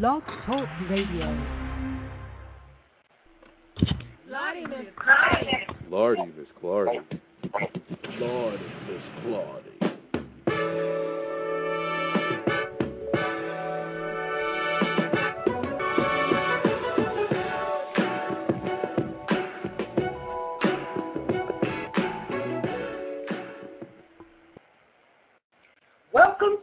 Blog Talk Radio. Lordy Miss Claudia. Lordy Miss Claudia. Lordy Miss Claudia.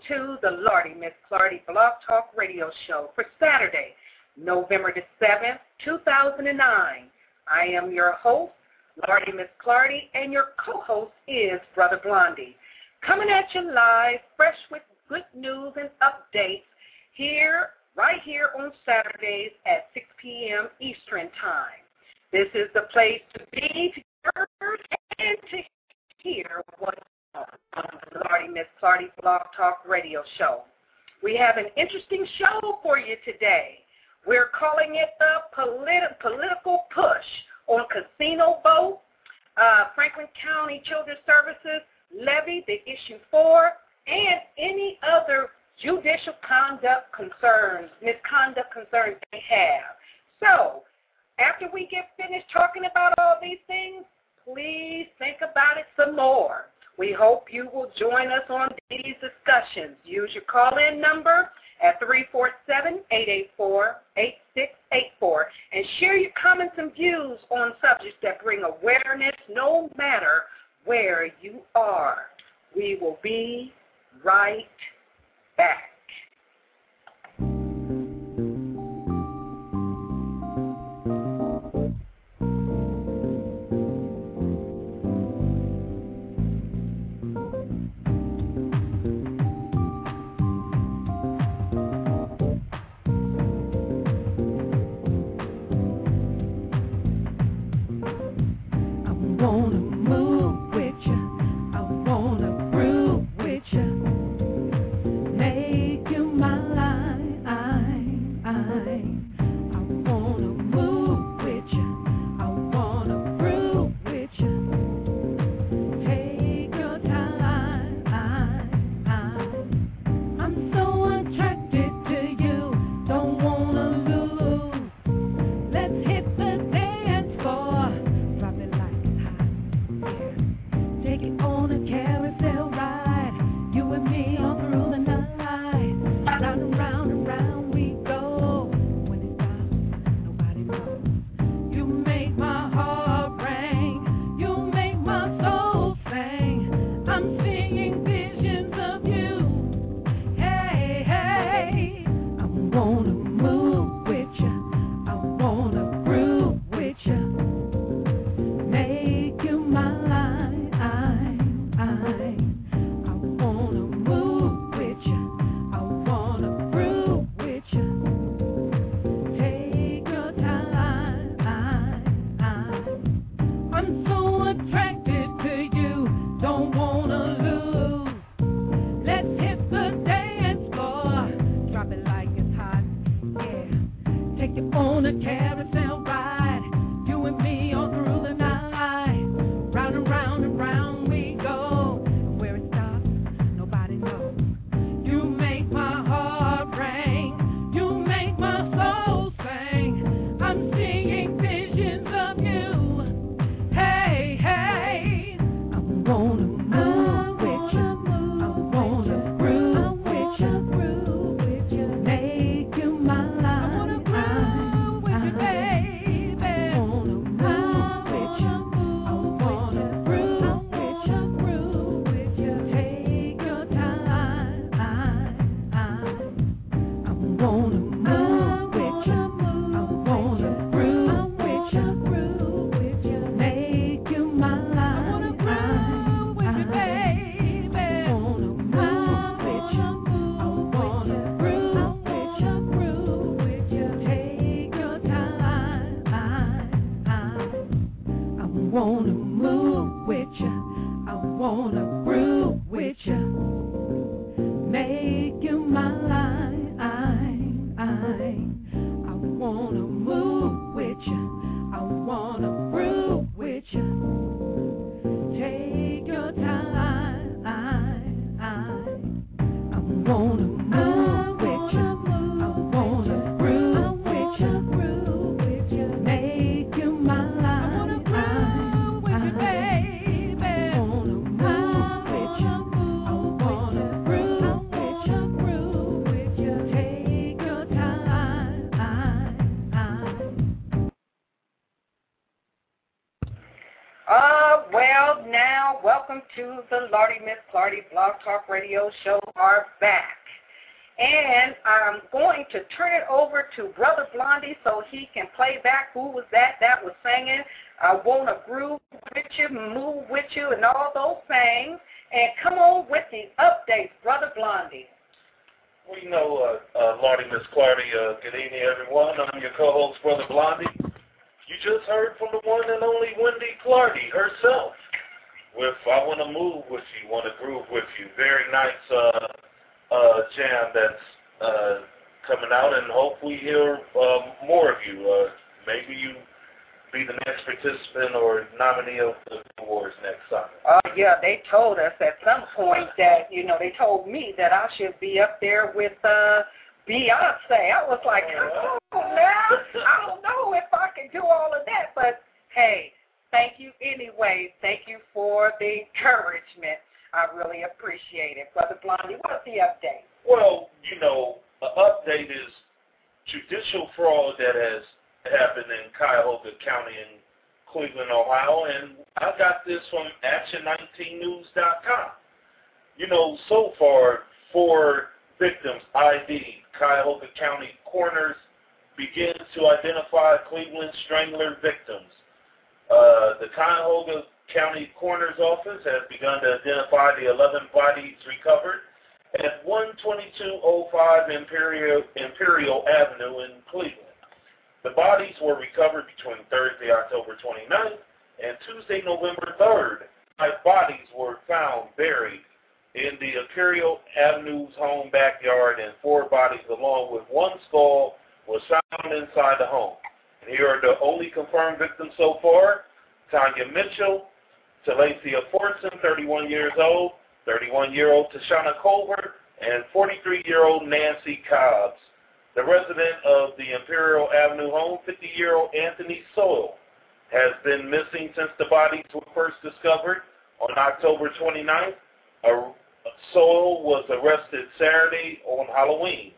To the Lordy Miss Clardy Blog Talk Radio Show for Saturday, November the 7th, 2009. I am your host, Lordy Miss Clardy, and your co-host is Brother Blondie. Coming at you live, fresh with good news and updates here, right here on Saturdays at 6 p.m. Eastern Time. This is the place to be to hear and to hear what's on the Lordy Miss Clardy Blog Talk Radio Show. We have an interesting show for you today. We're calling it the politi- political push on casino vote, uh, Franklin County Children's Services levy, the issue four, and any other judicial conduct concerns, misconduct concerns they have. So, after we get finished talking about all these things, please think about it some more. We hope you will join us on these discussions. Use your call-in number at 347-884-8684 and share your comments and views on subjects that bring awareness no matter where you are. We will be right back. Show are back. And I'm going to turn it over to Brother Blondie so he can play back who was that that was singing, I want to groove with you, move with you, and all those things. And come on with the updates, Brother Blondie. Well, you know, uh, uh, Lardy Miss Clardy, uh, good evening, everyone. I'm your co-host, Brother Blondie. You just heard from the one and only Wendy Clardy herself with I Want to Move With You, Want to Groove With You. Very nice uh, uh, jam that's uh, coming out, and hopefully hear uh, more of you. Uh, maybe you be the next participant or nominee of the awards next summer. Uh, yeah, they told us at some point that, you know, they told me that I should be up there with uh, Beyonce. I was like, oh, now, I don't know if I can do all of that, but hey, thank you anyway. Thank you for the encouragement. I really appreciate it. Brother Blondie, what's the update? Well, you know, the update is judicial fraud that has happened in Cuyahoga County in Cleveland, Ohio, and I got this from Action19News.com. You know, so far, four victims ID. Cuyahoga County coroners begins to identify Cleveland strangler victims. Uh, the Cuyahoga County Coroner's Office has begun to identify the 11 bodies recovered at 12205 Imperial, Imperial Avenue in Cleveland. The bodies were recovered between Thursday, October 29th and Tuesday, November 3rd. Five bodies were found buried in the Imperial Avenue's home backyard, and four bodies, along with one skull, was found inside the home. Here are the only confirmed victims so far. Tanya Mitchell, Telacia Fortson, 31 years old, 31-year-old Tashana Colbert, and 43-year-old Nancy Cobbs. The resident of the Imperial Avenue home, 50-year-old Anthony Sowell, has been missing since the bodies were first discovered on October 29th. A Sowell was arrested Saturday on Halloween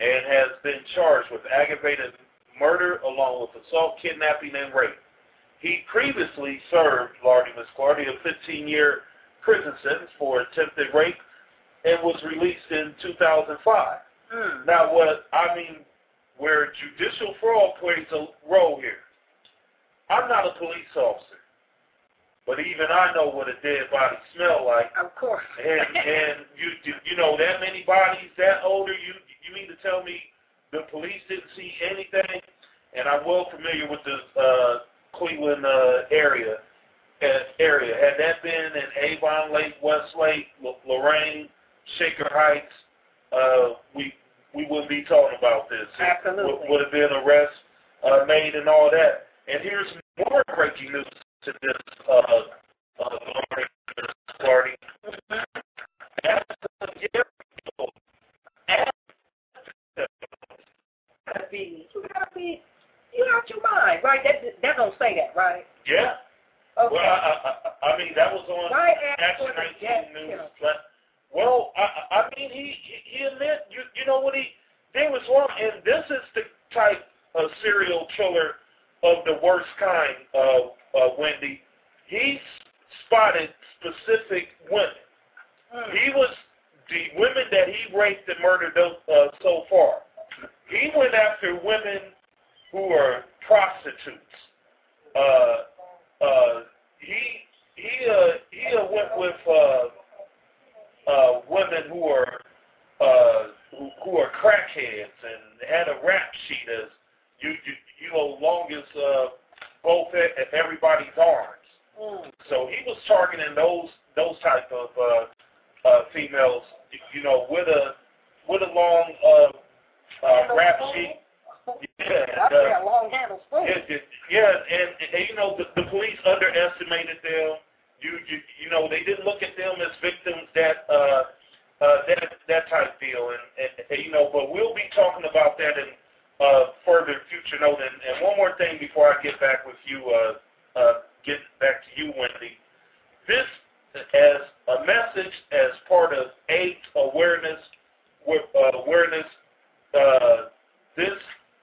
and has been charged with aggravated murder along with assault, kidnapping, and rape. He previously served Lardy Miss Clardy a 15-year prison sentence for attempted rape and was released in 2005. Mm. Now, what I mean, where judicial fraud plays a role here. I'm not a police officer, but even I know what a dead body smell like. Of course. And and you you know that many bodies that older, you you mean to tell me the police didn't see anything? And I'm well familiar with the uh, Cleveland uh, area. Uh, area had that been in Avon Lake, Westlake, L- Lorain, Shaker Heights, uh, we we wouldn't be talking about this. Absolutely. Would, would have been arrests uh, made and all that. And here's more breaking news to this uh, uh, party. As of Jericho, gotta be, you gotta be, you out your mind, right? That that don't say that, right? yeah. Okay. Well, I, I, I mean, that was on Right Action 19 News. Well, I, I mean, he, he he admit, you, you know what he did was wrong, and this is the type of serial killer of the worst kind, uh, uh, Wendy. He spotted specific women. Mm. He was the women that he raped and murdered those, uh, so far. He went after women who are prostitutes. Uh, uh, he he uh, he uh, went with uh, uh, women who are uh, who, who are crackheads and had a rap sheet as you you, you know long as uh, both everybody's arms. Mm. So he was targeting those those type of uh, uh, females, you know, with a with a long uh, uh, rap sheet. Yeah, uh, long handle spoon. it, it, yeah, and, and you know the, the police underestimated them. You, you you know they didn't look at them as victims that uh, uh, that that type deal, and, and, and you know. But we'll be talking about that in uh, further future note. And, and one more thing before I get back with you, uh, uh, get back to you, Wendy. This as a message as part of AIDS awareness with uh, awareness. Uh, this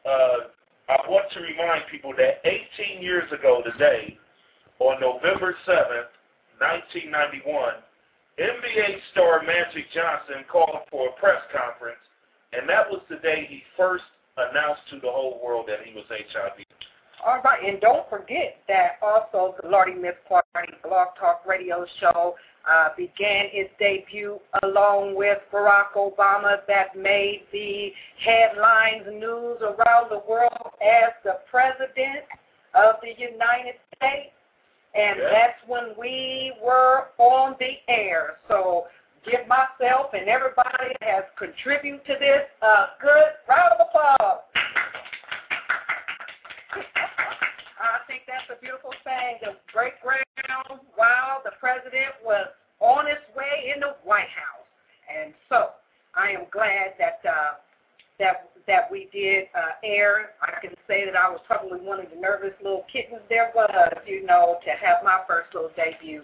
uh, I want to remind people that 18 years ago today, on November 7th, 1991, NBA star Magic Johnson called for a press conference, and that was the day he first announced to the whole world that he was HIV. All right, and don't forget that also the Lordy Miss Clardy Blog Talk Radio Show uh, began its debut along with Barack Obama that made the headlines news around the world as the President of the United States. And Yeah. that's when we were on the air. So give myself and everybody that has contributed to this a good round of applause. Think that's a beautiful thing. The great ground while the president was on his way in the White House. And so I am glad that uh, that that we did uh, air. I can say that I was probably one of the nervous little kittens there was, you know, to have my first little debut.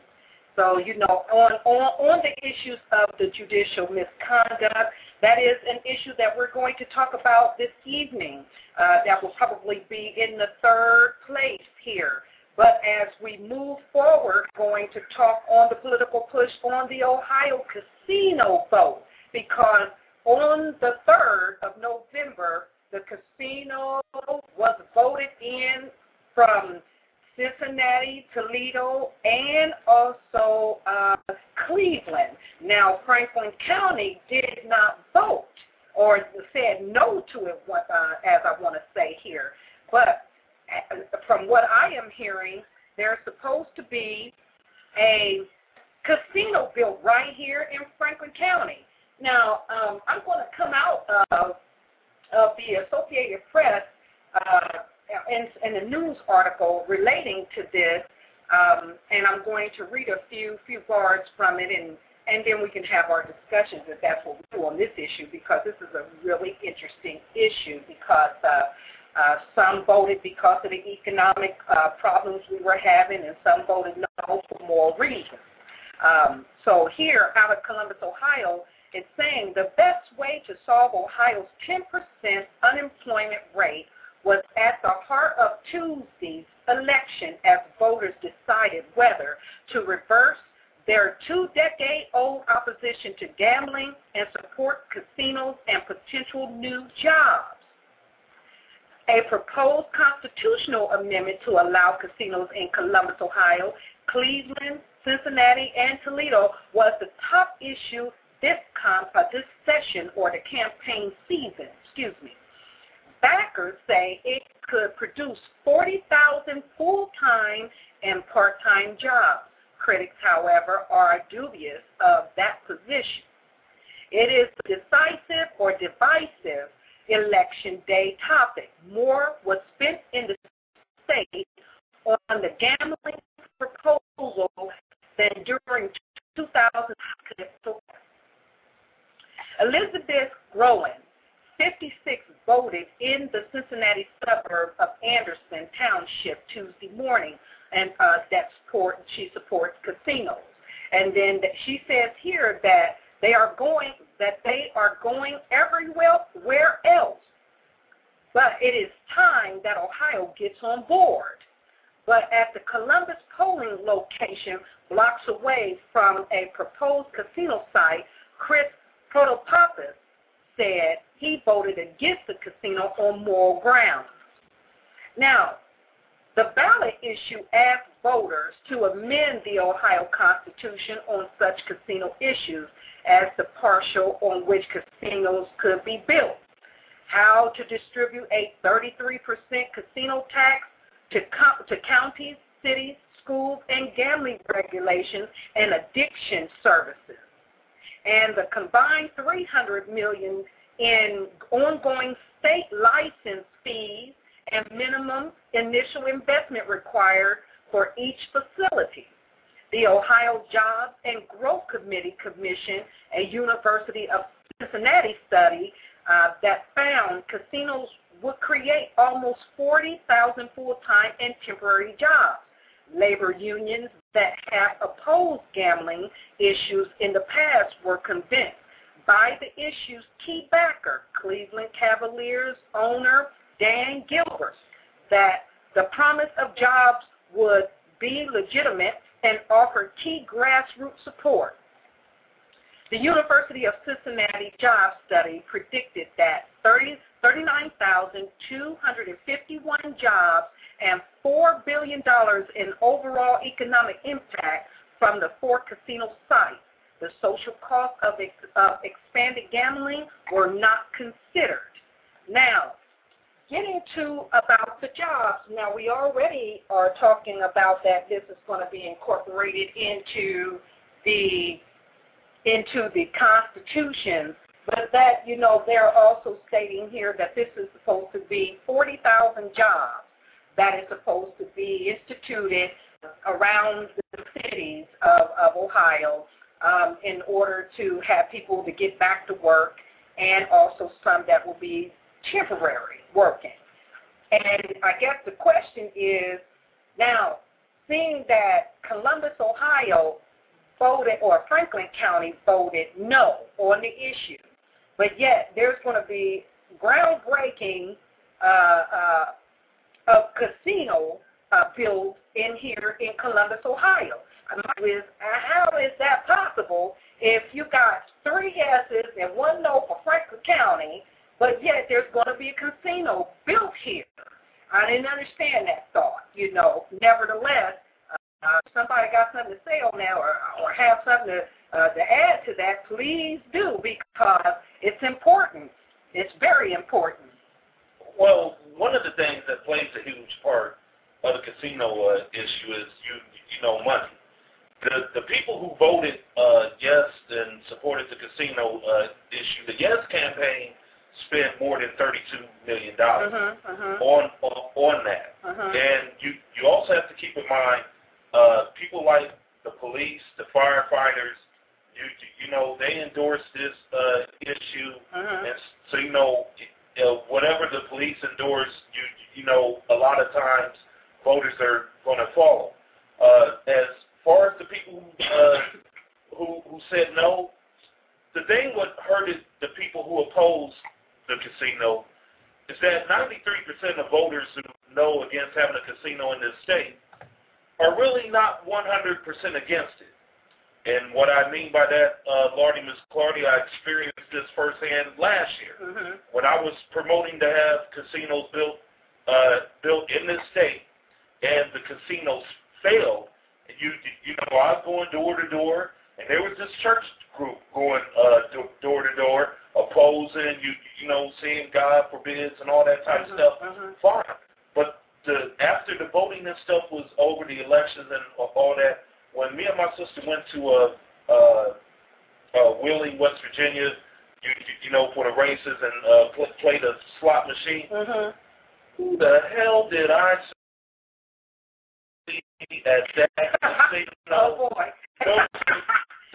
So, you know, on, on, on the issues of the judicial misconduct, that is an issue that we're going to talk about this evening. Uh, that will probably be in the third place here. But as we move forward, going to talk on the political push on the Ohio casino vote because on the 3rd of November, the casino was voted in from Cincinnati, Toledo, and also uh, Cleveland. Now, Franklin County did not vote or said no to it, uh, as I want to say here. But uh, from what I am hearing, there's supposed to be a casino built right here in Franklin County. Now, um, I'm going to come out of, of the Associated Press uh, in, in a news article relating to this, um, and I'm going to read a few few bars from it, and and then we can have our discussions if that's what we do on this issue, because this is a really interesting issue. Because uh, uh, some voted because of the economic uh, problems we were having, and some voted no for moral reasons. Um, so here, out of Columbus, Ohio, it's saying the best way to solve Ohio's 10% unemployment rate was at the heart of Tuesday's election as voters decided whether to reverse their two-decade-old opposition to gambling and support casinos and potential new jobs. A proposed constitutional amendment to allow casinos in Columbus, Ohio, Cleveland, Cincinnati, and Toledo was the top issue this, con- uh, this session or the campaign season. Excuse me. Backers say it could produce 40,000 full-time and part-time jobs. Critics, however, are dubious of that position. It is a decisive or divisive election day topic. More was spent in the state on the gambling proposal than during 2000. Elizabeth Groen, 56, voted in the Cincinnati suburb of Anderson Township Tuesday morning, and uh, that support she supports casinos. And then she says here that they are going that they are going everywhere where else. But it is time that Ohio gets on board. But at the Columbus polling location, blocks away from a proposed casino site, Chris Protopopoulos said he voted against the casino on moral grounds. Now, the ballot issue asked voters to amend the Ohio Constitution on such casino issues as the partial on which casinos could be built, how to distribute a 33% casino tax to, co- to counties, cities, schools, and gambling regulations and addiction services, and the combined 300 million in ongoing state license fees and minimum initial investment required for each facility. The Ohio Jobs and Growth Committee commissioned a University of Cincinnati study uh, that found casinos would create almost 40,000 full-time and temporary jobs. Labor unions that have opposed gambling issues in the past were convinced by the issue's key backer, Cleveland Cavaliers owner Dan Gilbert, that the promise of jobs would be legitimate and offer key grassroots support. The University of Cincinnati job study predicted that 30, 39,251 jobs and $4 billion in overall economic impact from the four casino sites. The social cost of, ex, of expanded gambling were not considered. Now, getting to about the jobs. Now, we already are talking about that this is going to be incorporated into the into the Constitution, but that, you know, they're also stating here that this is supposed to be 40,000 jobs that is supposed to be instituted around the cities of, of Ohio um, in order to have people to get back to work and also some that will be temporary working. And I guess the question is now, seeing that Columbus, Ohio voted, or Franklin County voted no on the issue, but yet there's going to be groundbreaking uh, uh, of casino uh, built in here in Columbus, Ohio. Is, how is that possible if you got three yeses and one no for Franklin County, but yet there's going to be a casino built here? I didn't understand that thought, you know. Nevertheless, uh, somebody got something to say on that or, or have something to, uh, to add to that, please do because it's important. It's very important. Well, one of the things that plays a huge part of the casino uh, issue is you you know money. The the people who voted uh, yes and supported the casino uh, issue, the yes campaign spent more than thirty-two million dollars uh-huh, uh-huh. on on that. Uh-huh. And you you also have to keep in mind uh, people like the police, the firefighters. You you know they endorse this uh, issue, uh-huh. and so you know uh, whatever the police endorse, you you know a lot of times voters are going to follow. Uh, as far as the people who, uh, who who said no, the thing what hurted the people who opposed the casino is that 93% of voters who know against having a casino in this state are really not 100% against it. And what I mean by that, uh, Lardy, Miss Clardy, I experienced this firsthand last year mm-hmm. when I was promoting to have casinos built uh, built in this state, and the casinos failed. And you you know I was going door to door, and there was this church group going uh, door to door, opposing you you know seeing God forbids and all that type mm-hmm. of stuff. Mm-hmm. Fine, but the after the voting and stuff was over, the elections and all that when me and my sister went to uh, uh, uh, Wheeling, West Virginia, you, you know, for the races and uh, play, play the slot machine, Mm-hmm. who the hell did I see at that casino? Oh boy. Those,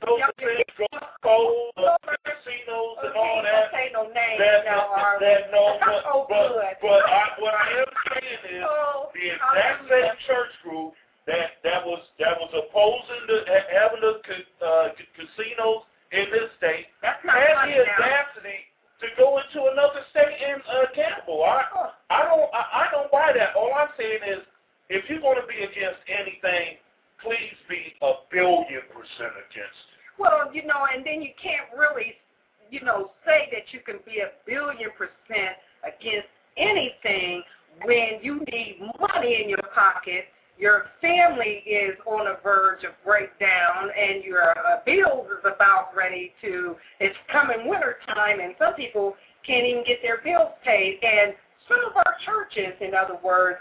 those things go cold, uh, casinos and all that. Okay, no name That, now, that, that, no, but, Oh, but, good. but I am saying is, Oh, the exact hallelujah. same church group that that was that was opposing the ha- having the ca- uh, ca- casinos in this state That's not had funny the now. audacity to go into another state and uh, gamble. I I don't I, I don't buy that. All I'm saying is, if you're going to be against anything, please be a billion percent against it. Well, you know, and then you can't really, you know, say that you can be a billion percent against anything when you need money in your pocket. Your family is on the verge of breakdown, and your uh, bills is about ready to. It's coming winter time, and some people can't even get their bills paid. And some of our churches, in other words,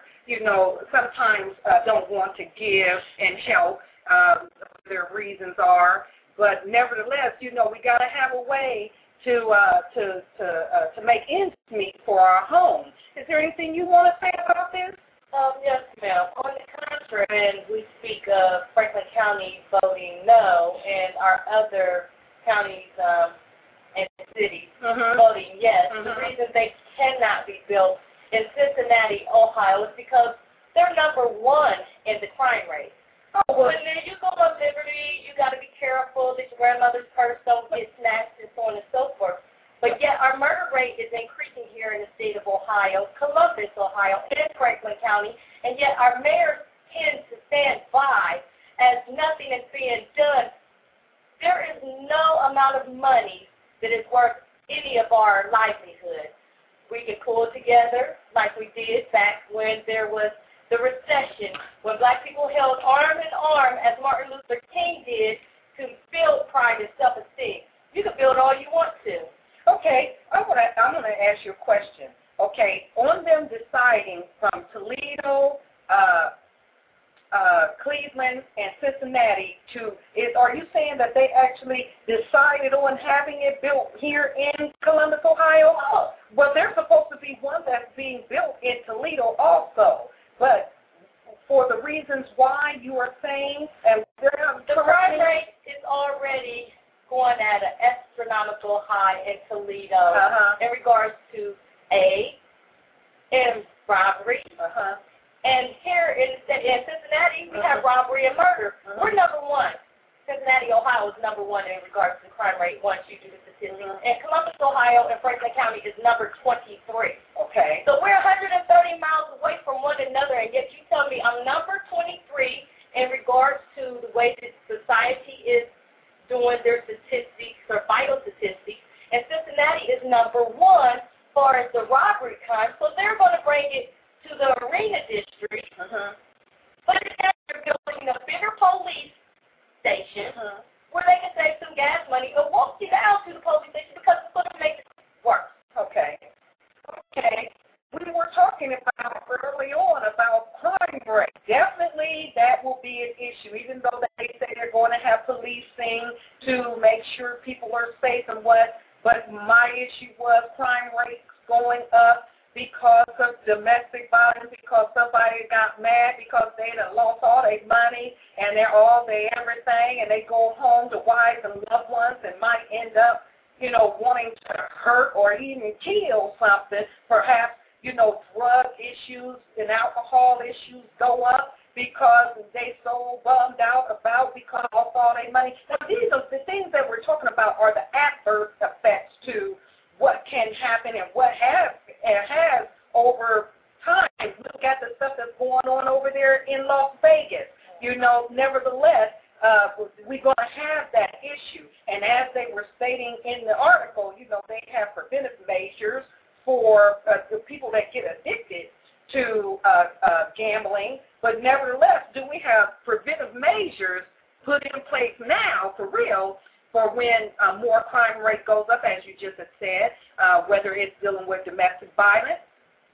something, perhaps, you know, drug issues and alcohol issues go up because they so bummed out about because of all their money. Now, these are the things that we're talking about are the adverse effects to what can happen and what has and has over time. Look at the stuff that's going on over there in Las Vegas. You know, nevertheless, uh, we're going to have that issue. And as they were stating in the article, you know, they have preventive measures for uh, the people that get addicted to uh, uh, gambling. But nevertheless, do we have preventive measures put in place now for real for when uh, more crime rate goes up, as you just had said, uh, whether it's dealing with domestic violence,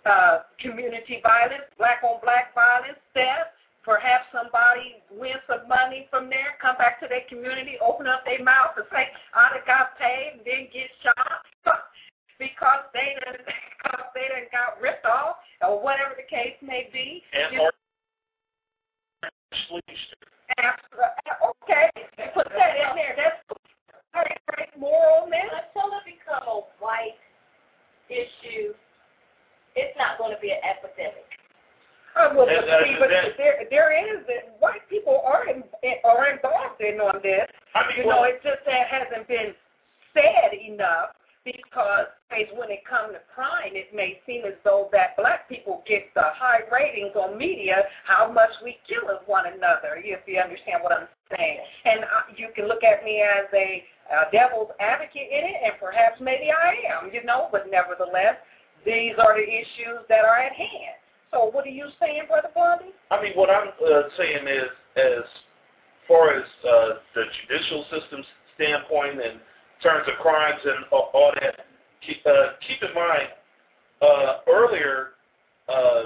uh, community violence, black-on-black violence, theft, Perhaps somebody win some money from there, come back to their community, open up their mouth and say, I got paid and then get shot because they done, because they done got ripped off or whatever the case may be. And You- or After- okay, put that in there. That's very great moral man. Until it become a white issue, it's not going to be an epidemic. Uh, well, but see, but there, there is that white people are in, are involved in on this. I mean, You know, it just that hasn't been said enough because when it comes to crime, it may seem as though that black people get the high ratings on media, how much we kill of one another, if you understand what I'm saying. And uh, you can look at me as a uh, devil's advocate in it, and perhaps maybe I am, you know, but nevertheless, these are the issues that are at hand. So what are you saying, Brother Blondie? I mean, what I'm uh, saying is, as far as uh, the judicial system's standpoint in terms of crimes and all, all that, keep, uh, keep in mind, uh, earlier, uh,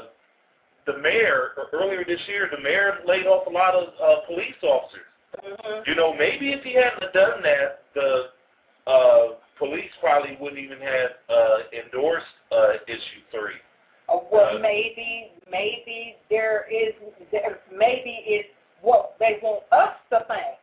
the mayor, or earlier this year, the mayor laid off a lot of uh, police officers. Mm-hmm. You know, maybe if he hadn't done that, the uh, police probably wouldn't even have uh, endorsed uh, issue three. Uh, well, Uh, maybe, maybe there is, there, maybe it's what they want us to think,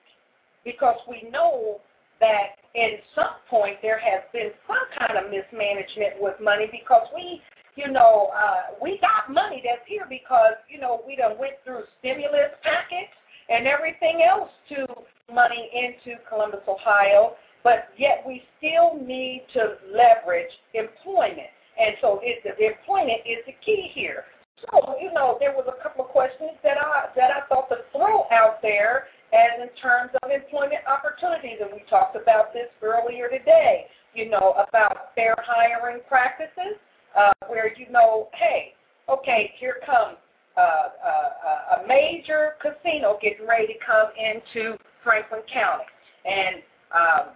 because we know that in some point there has been some kind of mismanagement with money because we, you know, uh, we got money that's here because you know we done went through stimulus package and everything else to money into Columbus, Ohio, but yet we still need to leverage employment. And so it, the employment is the key here. So, you know, there was a couple of questions that I that I thought the grow out there as in terms of employment opportunities. And we talked about this earlier today, you know, about fair hiring practices, uh, where you know, hey, okay, here comes uh, uh, a major casino getting ready to come into Franklin County. And um,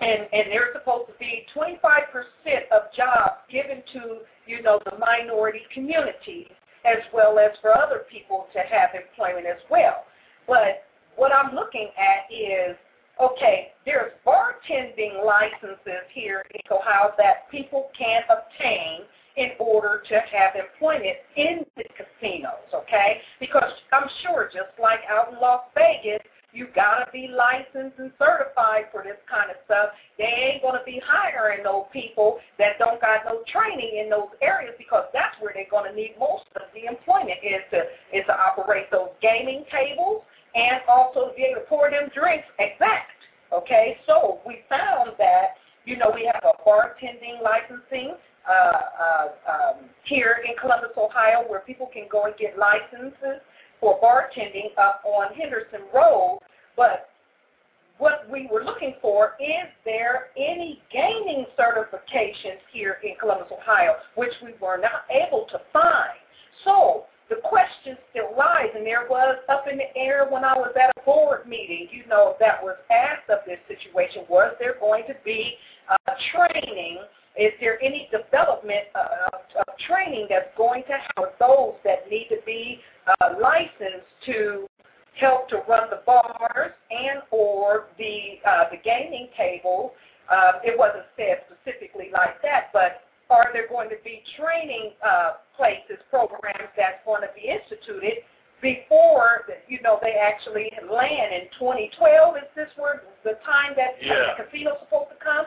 and and there's supposed to be 25% of jobs given to you know the minority communities as well as for other people to have employment as well. But what I'm looking at is okay, there's bartending licenses here in Ohio that people can obtain in order to have employment in the casinos, okay? Because I'm sure just like out in Las Vegas, you gotta be licensed and certified for this kind of stuff. They ain't gonna be hiring those people that don't got no training in those areas because that's where they're gonna need most of the employment is to is to operate those gaming tables and also be able to pour them drinks exact. Okay, so we found that you know we have a bartending licensing uh, uh, um, here in Columbus, Ohio, where people can go and get licenses for bartending up on Henderson Road, but what we were looking for is there any gaming certifications here in Columbus, Ohio, which we were not able to find. So the question still lies, and there was up in the air when I was at a board meeting, you know, that was asked of this situation, was there going to be uh, training? Is there any development uh, of training that's going to help those that need to be uh, licensed to help to run the bars and or the uh, the gaming table? Uh, it wasn't said specifically like that, but are there going to be training uh, places, programs that's going to be instituted before you know they actually land in 2012? Is this where the time that yeah. the casino's supposed to come?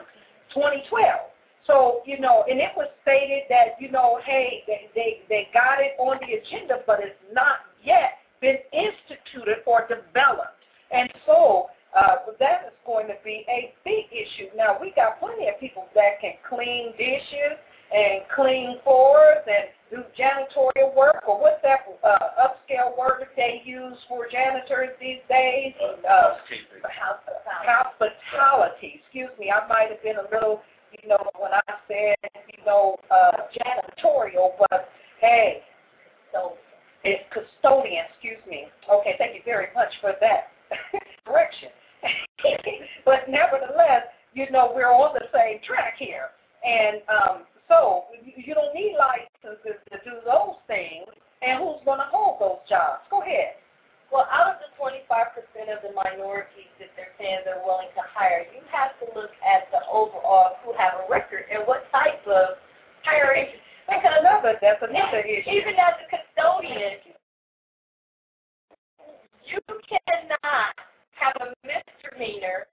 2012. So, you know, and it was stated that, you know, hey, they, they, they got it on the agenda, but it's not yet been instituted or developed. And so uh, that is going to be a big issue. Now, we got plenty of people that can clean dishes and clean floors and do janitorial work, or what's that uh, upscale word that they use for janitors these days? Uh, housekeeping. Hospitality. Excuse me, I might have been a little you know, when I said, you know, uh, janitorial, but hey, so it's custodian, excuse me. Okay, thank you very much for that correction. but nevertheless, you know, we're on the same track here. And um, so you don't need licenses to do those things. And who's going to hold those jobs? Go ahead. Well, out of the 25% of the minorities that they're saying they're willing to hire, you have to look at the overall who have a record and what type of hiring. That's another, that's another issue. Even as a custodian, you cannot have a misdemeanor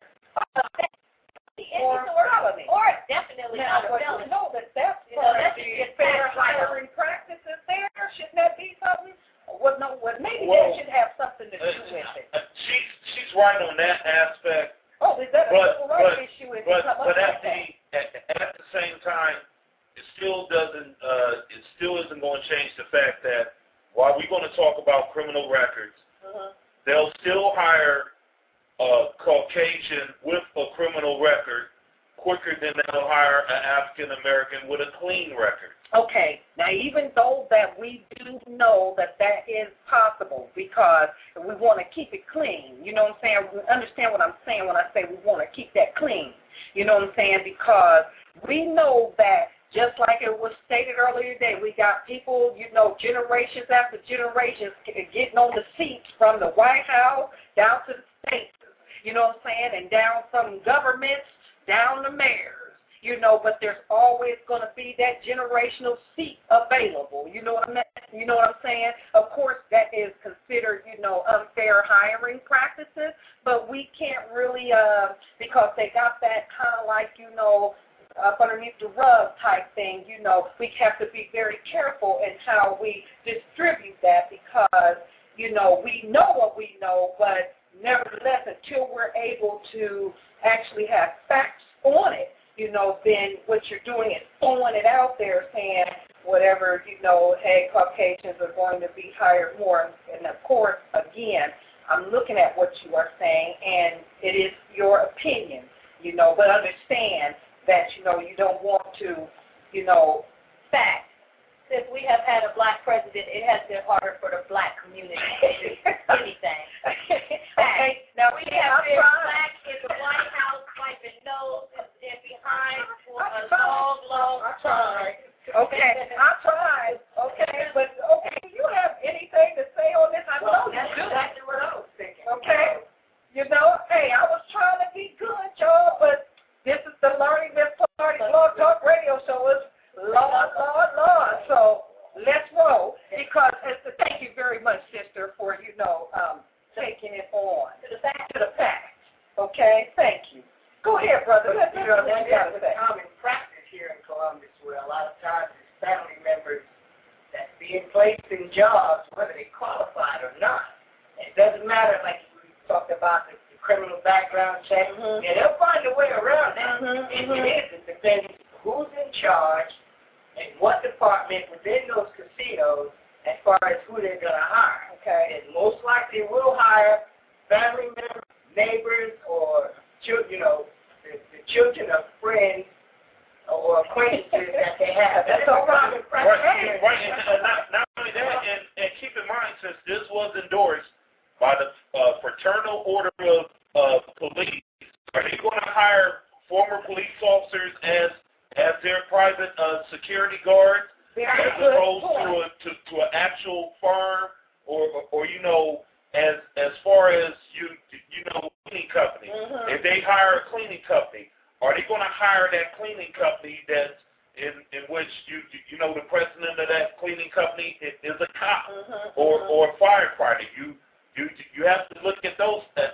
or, or, felony. or definitely now, not a felony. know that that's You know, part that should the get fair hiring practices there. Shouldn't that be something? Well, no, well, maybe Well, that should have something to do Uh, with it. uh, she's she's right on that aspect, Oh, is that a but- civil rights but- issue? Is but it something but like at the at, at the same time, it still doesn't uh, it still isn't going to change the fact that while we're going to talk about criminal records, Mhm. they'll still hire a Caucasian with a criminal record quicker than they'll hire an uh, African American with a clean record. Okay, now even though that we do know that that is possible because we want to keep it clean, you know what I'm saying? We understand what I'm saying when I say we want to keep that clean. You know what I'm saying? Because we know that just like it was stated earlier today, we got people, you know, generations after generations getting on the seats from the White House down to the states, you know what I'm saying, and down from governments down to mayors you know, but there's always going to be that generational seat available. You know what I mean? You know what I'm saying? Of course, that is considered, you know, unfair hiring practices, but we can't really, uh, because they got that kind of like, you know, up underneath the rug type thing. You know, we have to be very careful in how we distribute that because, you know, we know what we know, but nevertheless, until we're able to actually have facts on it, you know, then what you're doing is throwing it out there saying, whatever, you know, hey, Caucasians are going to be hired more. And of course, again, I'm looking at what you are saying, and it is your opinion, you know, but understand that, you know, you don't want to, you know, Fact. Since we have had a black president, it has been harder for the black community to do anything. okay, now We we have have been tried. black in the White House wiping noses and behind for a I tried. long, long I time. tried. Okay, I tried. Okay, but okay, you have anything to say on this? I know you do. exactly what I was thinking. Okay, you know, hey, I was trying to be good, y'all, but this is the Learning This Party Blog Talk Radio Show. It's Lord, Lord, Lord. So let's roll because it's the, thank you very much, sister, for you know um, taking it on To the fact. to the fact. Okay, thank you. Go ahead, brother. Let's You know, what that, you that's to a common practice here in Columbus where a lot of times it's family members that being placed in jobs, whether they qualified or not. It doesn't matter, like we talked about the, the criminal background check. Mhm. Yeah, they'll find a way around that. Mhm, It, it is. It depends who's in charge and what department within those casinos as far as who they're going to hire. Okay. And most likely will hire family members, neighbors, or children, you know, the, the children of friends or acquaintances that they have. That's a common practice. Right, right, and not, not only that, and, and keep in mind, since this was endorsed by the uh, Fraternal Order of uh, Police, are they going to hire former police officers as as their private uh, security guards, Very as opposed to a to, to an actual firm, or, or or you know, as as far as you you know, cleaning company. Mhm. If they hire a cleaning company, are they going to hire that cleaning company that's in in which you you know the president of that cleaning company is, is a cop Mhm, or mhm. or a firefighter? You you you have to look at those uh,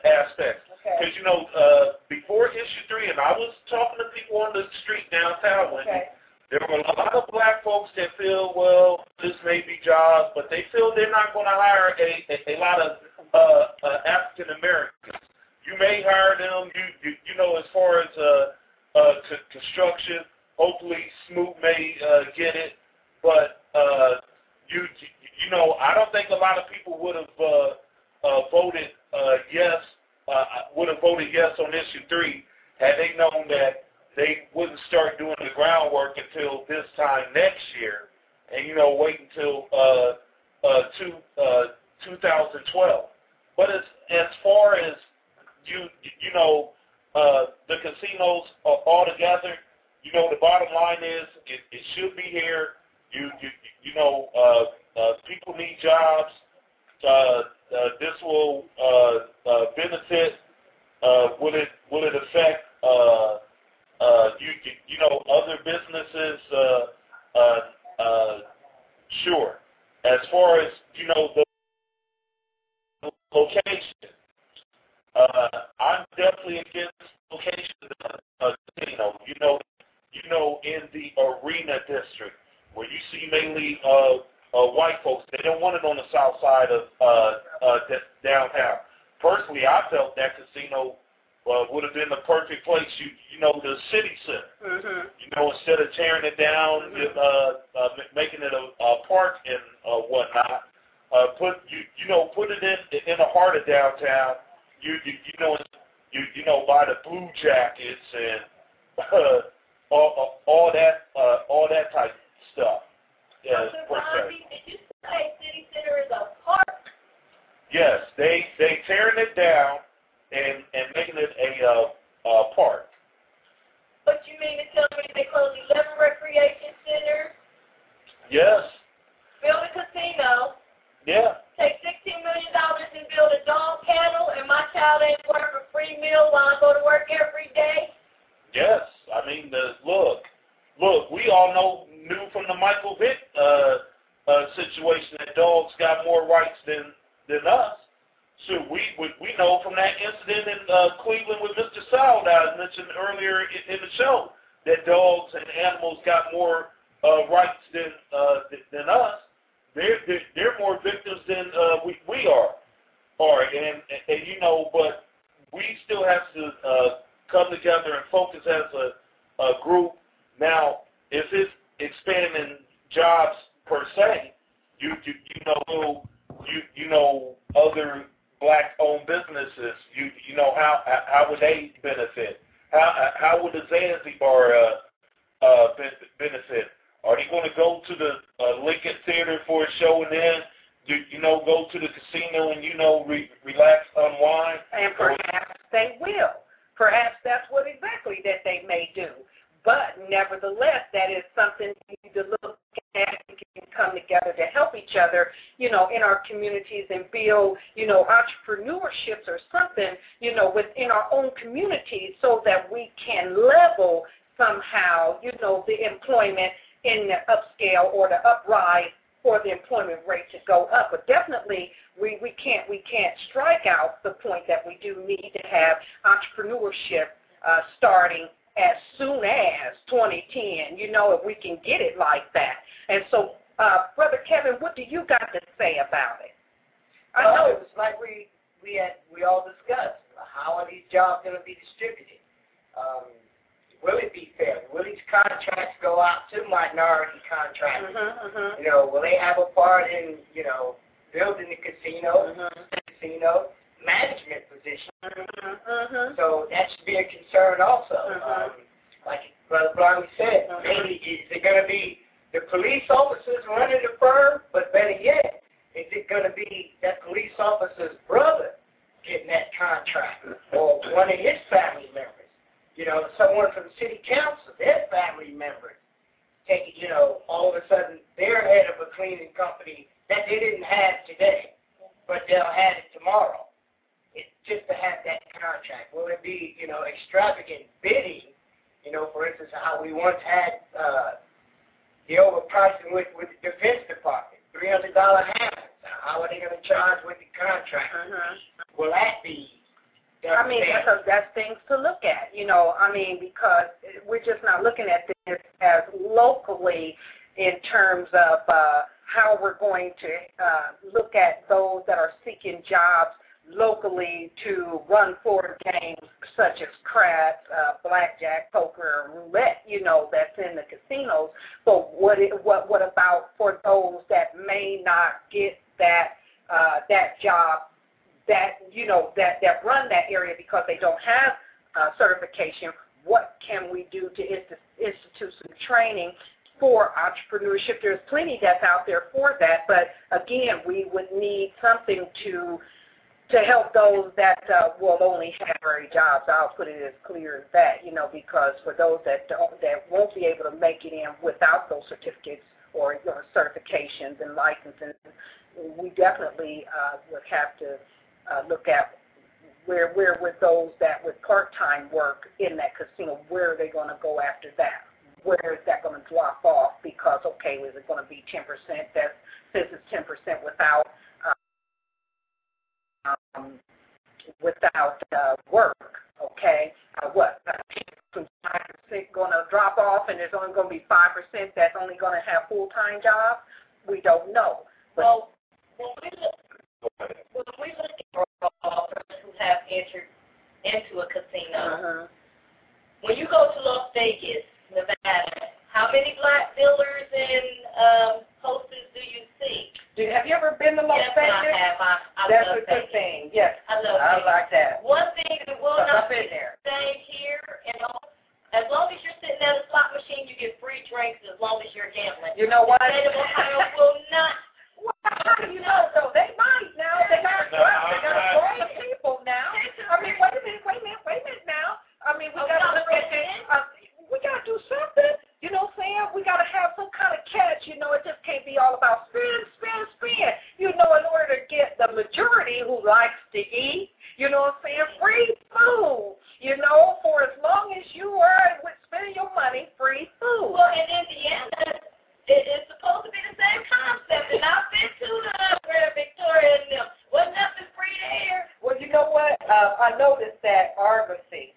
Okay. because you know uh, before issue three, and I was talking to people on the street downtown when Okay. there were a lot of black folks that feel, well, this may be jobs, but they feel they're not going to hire a, a, a lot of uh, uh, African Americans. You may hire them, you you, you know, as far as uh, uh, c- construction. Hopefully, Smoot may uh, get it, but uh, you you know, I don't think a lot of people would have uh, uh, voted uh, yes, uh, would have voted yes on issue three had they known that they wouldn't start doing the groundwork until this time next year, and you know wait until uh, uh, two, uh, 2012. But as as far as you you know uh, the casinos are altogether, you know the bottom line is it, it should be here. You you you know uh, uh, people need jobs. Uh, uh, this will uh, uh benefit. Uh, will it will it affect uh, you, you know other businesses? Sure. As far as you know the location, I'm definitely against location of casino. You know, you know, in the arena district where you see mainly uh, white folks, they don't want it on the south side of uh, uh, downtown. Personally, I felt that casino uh, would have been the perfect place. You you know, the city center. Mhm. You know, instead of tearing it down, uh, uh, making it a, a park and uh, whatnot, uh, put you you know put it in in the heart of downtown. You you, you know you you know by the blue jackets and uh, all, all all that uh, all that type of stuff. Yeah, per did you say City Center is a park? Yes, they they tearing it down and and making it a uh, uh, park. But you mean to tell me they closed 11 recreation centers, Yes, build a casino, yeah. take $16 million and build a dog kennel, and my child ain't work a free meal while I go to work every day? Yes, I mean the look, look. We all know knew from the Michael Vick uh, uh, situation that dogs got more rights than than us. So we we, we know from that incident in uh, Cleveland with Mr. Sowell that I mentioned earlier in, in the show that dogs and animals got more uh, rights than uh, th- than us. They're, they're they're more victims than uh, we we are. Are and, and and you know, but we still have to uh, come together and focus as a, a group. Now, if it's expanding jobs per se. You you you know you you know other black-owned businesses. You you know how how would they benefit? How how would the Zanzibar uh, uh, benefit? Are they going to go to the uh, Lincoln Theater for a show and then do you know go to the casino and you know re- relax, unwind? And perhaps they will. Perhaps that's what exactly that they may do. But nevertheless, that is something we need to look at. We can come together to help each other, you know, in our communities and build, you know, entrepreneurships or something, you know, within our own communities so that we can level somehow, you know, the employment in the upscale or the uprise for the employment rate to go up. But definitely we, we can't we can't strike out the point that we do need to have entrepreneurship uh, starting as soon as 2010. You know, if we can get it like that. And so, uh, brother Kevin, what do you got to say about it? I know it was like we we had we all discussed. How are these jobs going to be distributed? Um, will it be fair? Will these contracts go out to minority contractors? Mm-hmm, mm-hmm. You know, will they have a part in you know building the casino, Mm-hmm. casino management position? Mm-hmm. So that should be a concern also. Mhm. Um, like Brother Blondie said, Mhm. maybe is it going to be the police officers running the firm? But better yet, is it going to be that police officer's brother getting that contract or one of his family members? You know, someone from the city council, their family members, take you know, all of a sudden they're head of a cleaning company that they didn't have today, but they'll have it tomorrow. It's just to have that contract. Will it be, you know, extravagant bidding? You know, for instance, how we once had uh, the overpricing with with the Defense Department, three hundred dollar hammers. How are they going to charge with the contract? Mm-hmm. Will that be? I mean, that's, a, that's things to look at, you know. I mean, because we're just not looking at this as locally in terms of uh, how we're going to uh, look at those that are seeking jobs locally to run forward games such as craps, uh, blackjack, poker, roulette, you know, that's in the casinos. But what it, what what about for those that may not get that uh, that job that you know that that run that area because they don't have uh, certification. What can we do to inst- institute some training for entrepreneurship? There's plenty that's out there for that, but again, we would need something to to help those that uh, will only have temporary jobs. I'll put it as clear as that, you know, because for those that don't, that won't be able to make it in without those certificates or know, certifications and licenses, we definitely uh, would have to uh, look at where where with those that with part-time work in that casino, where are they going to go after that? Where is that going to drop off? Because okay, is it going to be 10%? That since it's 10% without um, without uh, work, okay? Uh, what? Five percent going to drop off, and there's only going to be five percent that's only going to have full-time jobs. We don't know. But, Well, when we look, when we look at persons who have entered into a casino, uh-huh. when you go to Las Vegas, Nevada, how many black dealers and um, posters do you see? Do, have you ever been to Las yes, Vegas? I have. I, I That's love a good Vegas. thing. Yes, I love I Vegas. like that. One thing that will not I've be there. the here, and all, as long as you're sitting at a slot machine, you get free drinks as long as you're gambling. You know what? The state of Ohio will not. Well, how do you know though? They might now. They got No, they got I- a lot of people now. I mean, wait a minute, wait a minute, wait a minute now. I mean, we Oh, got to look at. Uh, we got to do something. You know what I'm saying? We got to have some kind of catch. You know, it just can't be all about spin, spin, spin. You know, in order to get the majority who likes to eat, you know what I'm saying? Free food. You know, for as long as you are with spending your money, free food. Well, in Indiana, it, it's supposed to be the same concept, and I've been to the where Victoria and them. Wasn't nothing free there. Well, you know what? Uh, I noticed that Argosy,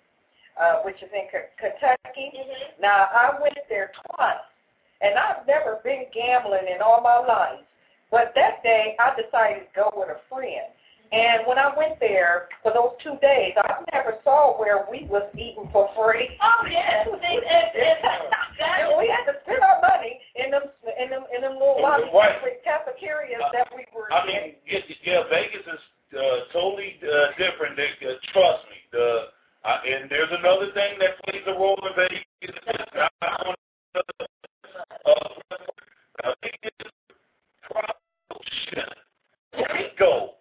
uh, which is in K- Kentucky. Mm-hmm. Now, I went there twice, and I've never been gambling in all my life. But that day, I decided to go with a friend. And when I went there for those two days, I never saw where we was eating for free. Oh yes, see, and, and that And we had to spend our money in them in them Right. with cafeterias that we were I mean, yeah, yeah Vegas is uh, totally uh, different. They, uh, trust me. The uh, and there's another thing that plays a role in Vegas. Uh, Vegas prostitution. Rico.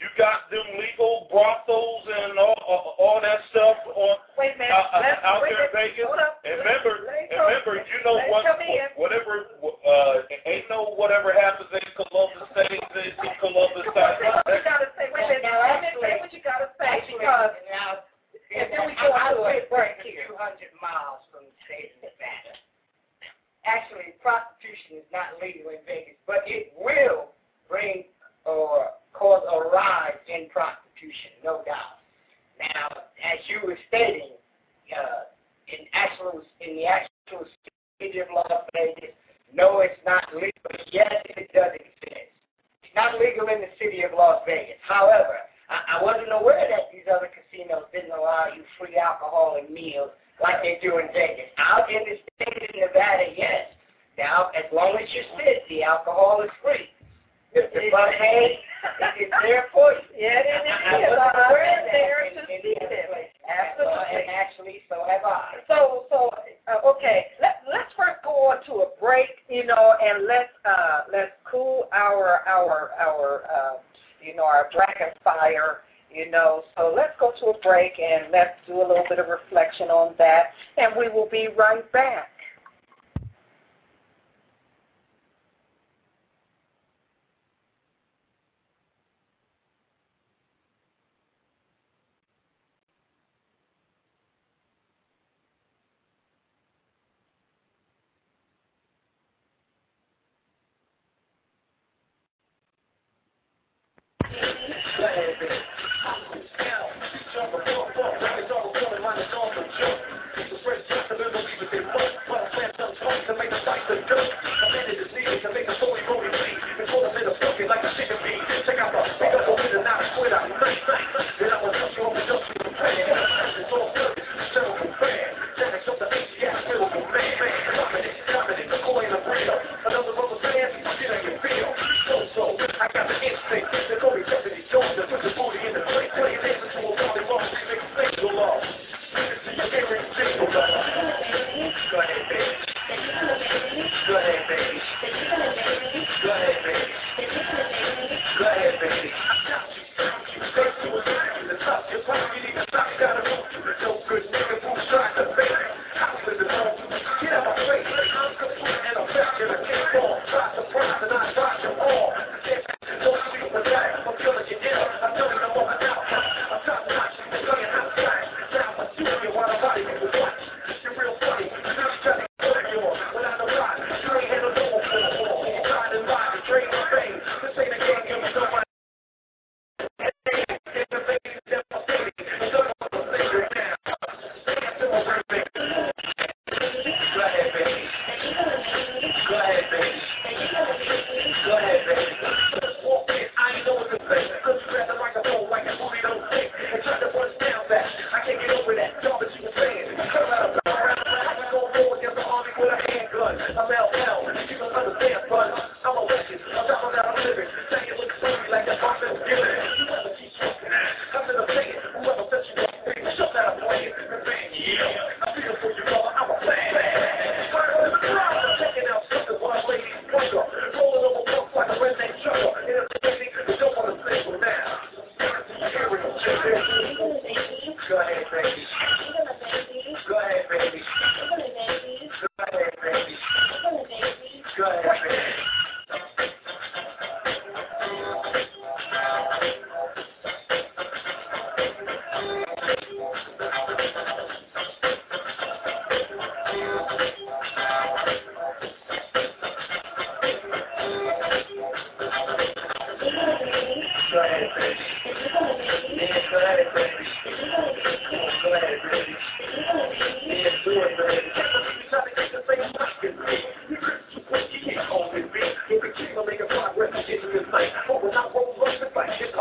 You got them legal brothels and all, all, all that stuff on Wait minute. out, let's, out wait there in. Vegas. Hold up. And remember, and remember, you know what? Whatever, uh, ain't no whatever happens in Columbus stays in Columbus Say what you gotta say. Wait a minute. Say what you gotta say because and then we go I into a live break here. 200 miles from the state of Nevada. Actually, prostitution is not legal in Vegas, but it will bring or cause a rise in prostitution, no doubt. Now, as you were stating, uh, in actual in the actual city of Las Vegas, no, it's not legal. Yes, it does exist. It's not legal in the city of Las Vegas. However, I, I wasn't aware that these other casinos didn't allow you free alcohol like they do in Vegas. Out in the state of Nevada, yes. Now, as long as you sit, the alcohol is free. The, the buffet is there for you. Yeah, it is. I- I It is. wasn't I'm there to see the other this. place. Absolutely. And actually, so have I. So, so uh, okay. Let Let's first go on to a break, you know, and let's uh, let's cool our our our uh, you know our dragon fire, you know. So let's go to a break and let's do a little bit of reflection on that, and we will be right back. shit. Like, oh, we're not going to push the fight. Shit,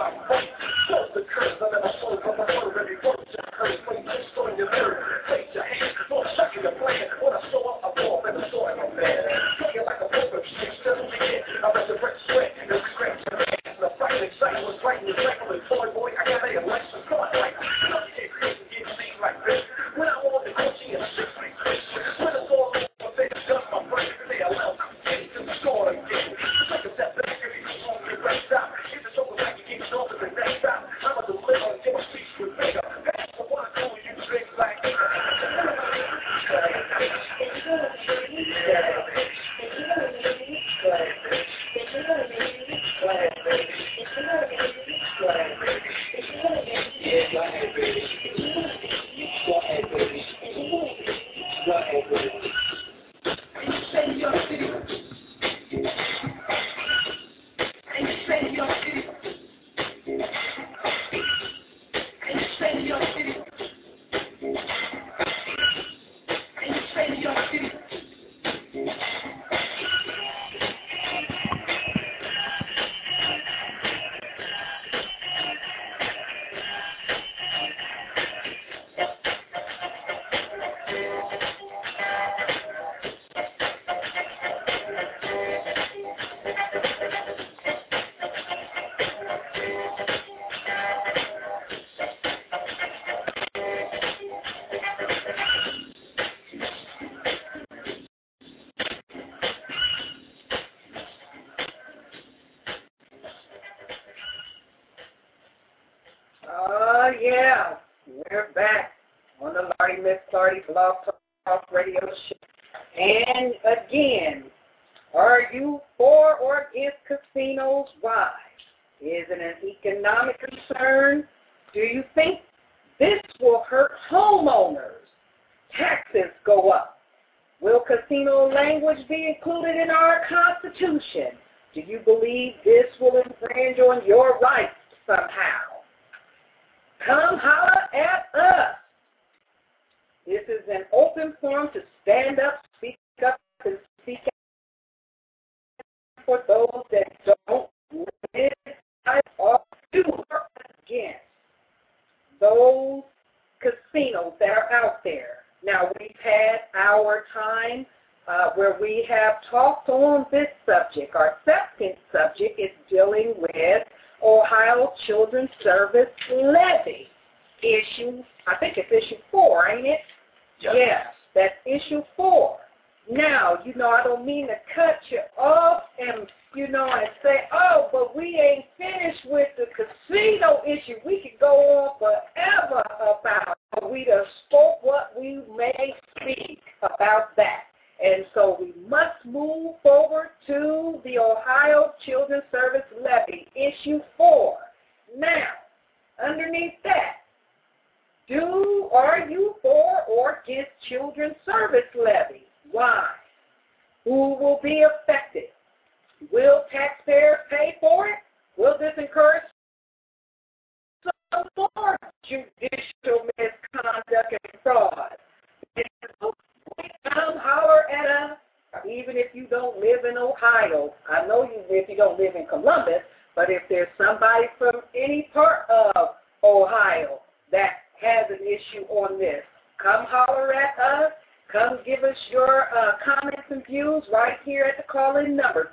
live in Ohio. I know you if you don't live in Columbus, but if there's somebody from any part of Ohio that has an issue on this, come holler at us. Come give us your uh, comments and views right here at the call-in number,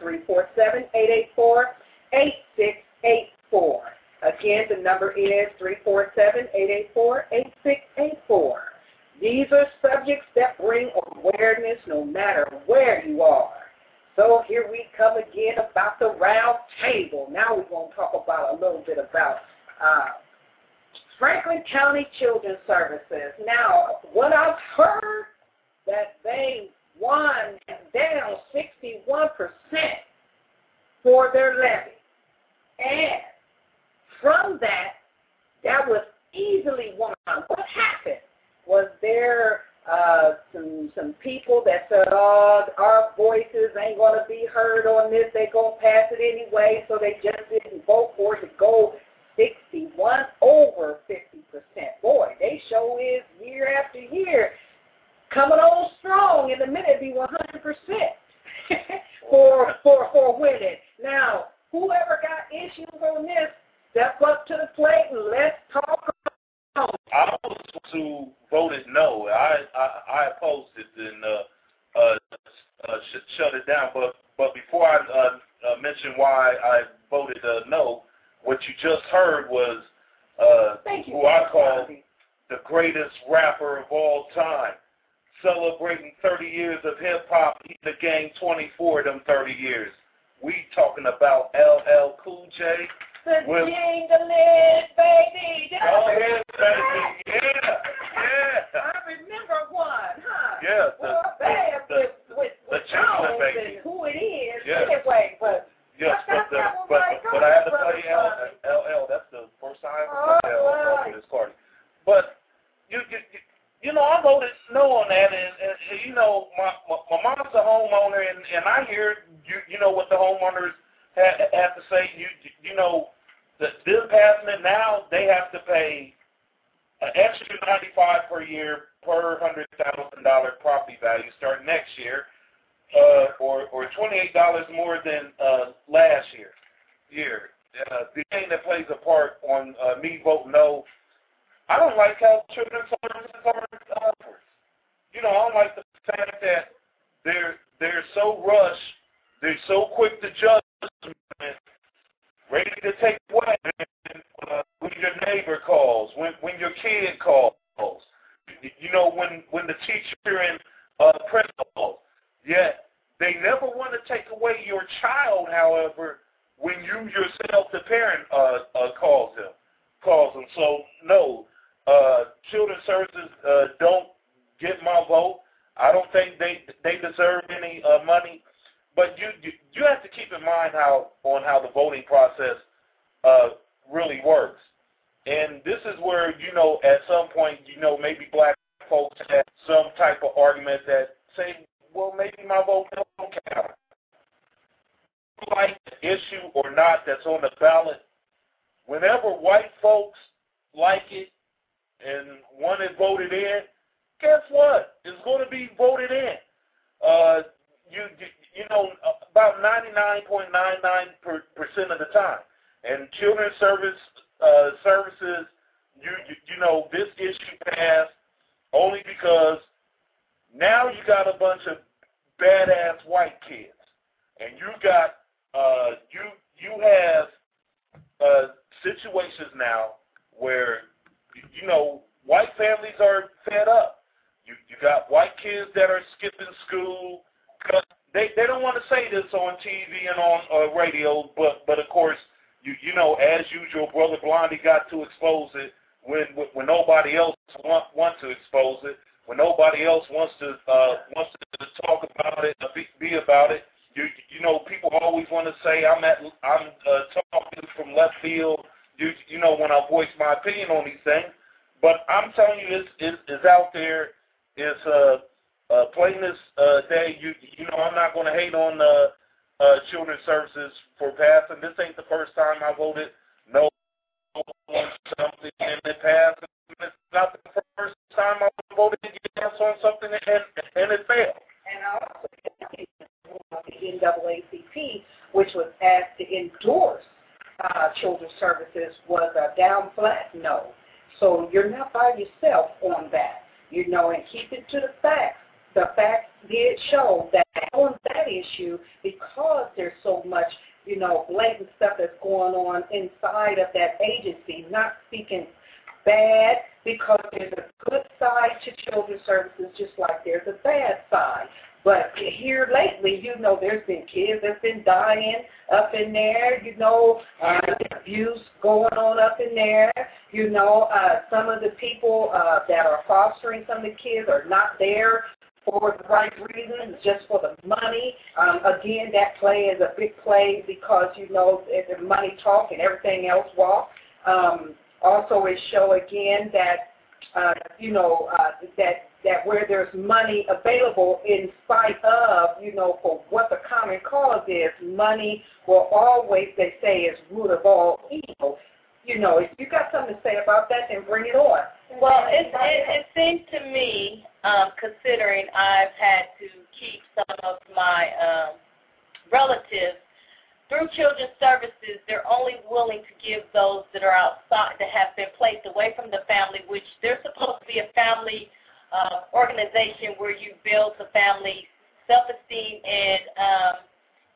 347-884-8684. Again, the number is 347-884-8684. These are subjects that bring awareness no matter where you are. So here we come again about the round table. Now we're going to talk about a little bit about uh, Franklin County Children's Services. Now, what I've heard that they won down 61% for their levy. And from that, that was easily won. What happened? Was there uh, some some people that said, "Oh, our voices ain't gonna be heard on this. They gonna pass it anyway," so they just didn't vote for it to go 61 over 50 percent. Boy, they show is year after year coming on strong. In a minute, be 100 percent for for for winning. Now, whoever got issues on this, step up to the plate and let's talk. I was who voted no. I I, I opposed it and uh, uh, uh, sh- shut it down. But but before I uh, uh, mention why I voted uh, no, what you just heard was uh, Thank you. who I call the greatest rapper of all time, celebrating 30 years of hip hop. He the game 24 of them 30 years. We talking about LL Cool J. The Well- jingling, baby. Did Go ahead, baby. Yeah, yeah. I remember one, huh? Yeah, the- well, bad the- with, with, the jingling, baby. and who it is. Yeah. Anyway, but Yes, but, the, that but, but I had to play L, LL. That's the first time I All played LL right. for this party. But you, you, you, you know, I voted no on that, and, and, and you know, my, my my mom's a homeowner, and and I hear you you know what the homeowners have, have to say. You you know, the this passing it now, they have to pay an extra ninety five per year per hundred thousand dollar property value starting next year uh, or or twenty eight dollars more than uh, last year. Year. Uh, the thing that plays a part on uh, me voting no, I don't like how children's services are offered. You know, I don't like the fact that they're they're so rushed, they're so quick to judge, ready to take away uh, when your neighbor calls, when when your kid calls. You know, when when the teacher and uh, principal. Yet they never want to take away your child, however, when you yourself, the parent, uh, uh, calls them. causing. So no, uh, children's services uh, don't get my vote. I don't think they they deserve any uh, money. But you, you you have to keep in mind how on how the voting process uh, really works. And this is where you know at some point you know maybe black folks have some type of argument that say, well maybe my vote don't count. Like the issue or not that's on the ballot, whenever white folks like it and want it voted in, guess what? It's going to be voted in. Uh, you, you know about 99.99 percent of the time. And children's service uh, services, you, you you know this issue passed only because now you got a bunch of badass white kids, and you got uh, you you have uh, situations now where you know white families are fed up. You you got white kids that are skipping school because they they don't want to say this on TV and on uh, radio, but but of course you you know as usual, brother Blondie got to expose it when when nobody else want want to expose it, when nobody else wants to uh, wants to talk about it, be, be about it. You you know people always want to say I'm at I'm uh, talking from left field. You you know when I voice my opinion on these things, but I'm telling you this is is out there. It's uh uh, playing uh, day, you you know, I'm not going to hate on uh, uh, children's services for passing. This ain't the first time I voted no on something and it passed. It's not the first time I voted yes on something and, and it failed. And also the NAACP, which was asked to endorse uh, children's services, was a down flat no. So you're not by yourself on that, you know, and keep it to the facts the facts did show that on that issue, because there's so much, you know, blatant stuff that's going on inside of that agency, not speaking bad, because there's a good side to children's services just like there's a bad side. But here lately, you know, there's been kids that's been dying up in there. You know, uh, abuse going on up in there. You know, uh, some of the people uh, that are fostering some of the kids are not there for the right reasons, just for the money. Um, again, that play is a big play because you know the money talk and everything else walk. Um, also, it show again that uh, you know uh, that that where there's money available in spite of you know for what the common cause is, money will always they say is root of all evil. You know, if you got something to say about that, then bring it on. Well, it, it, it seems to me, um, considering I've had to keep some of my um, relatives through children's services, they're only willing to give those that are outside that have been placed away from the family, which they're supposed to be a family uh, organization where you build the family self-esteem and um,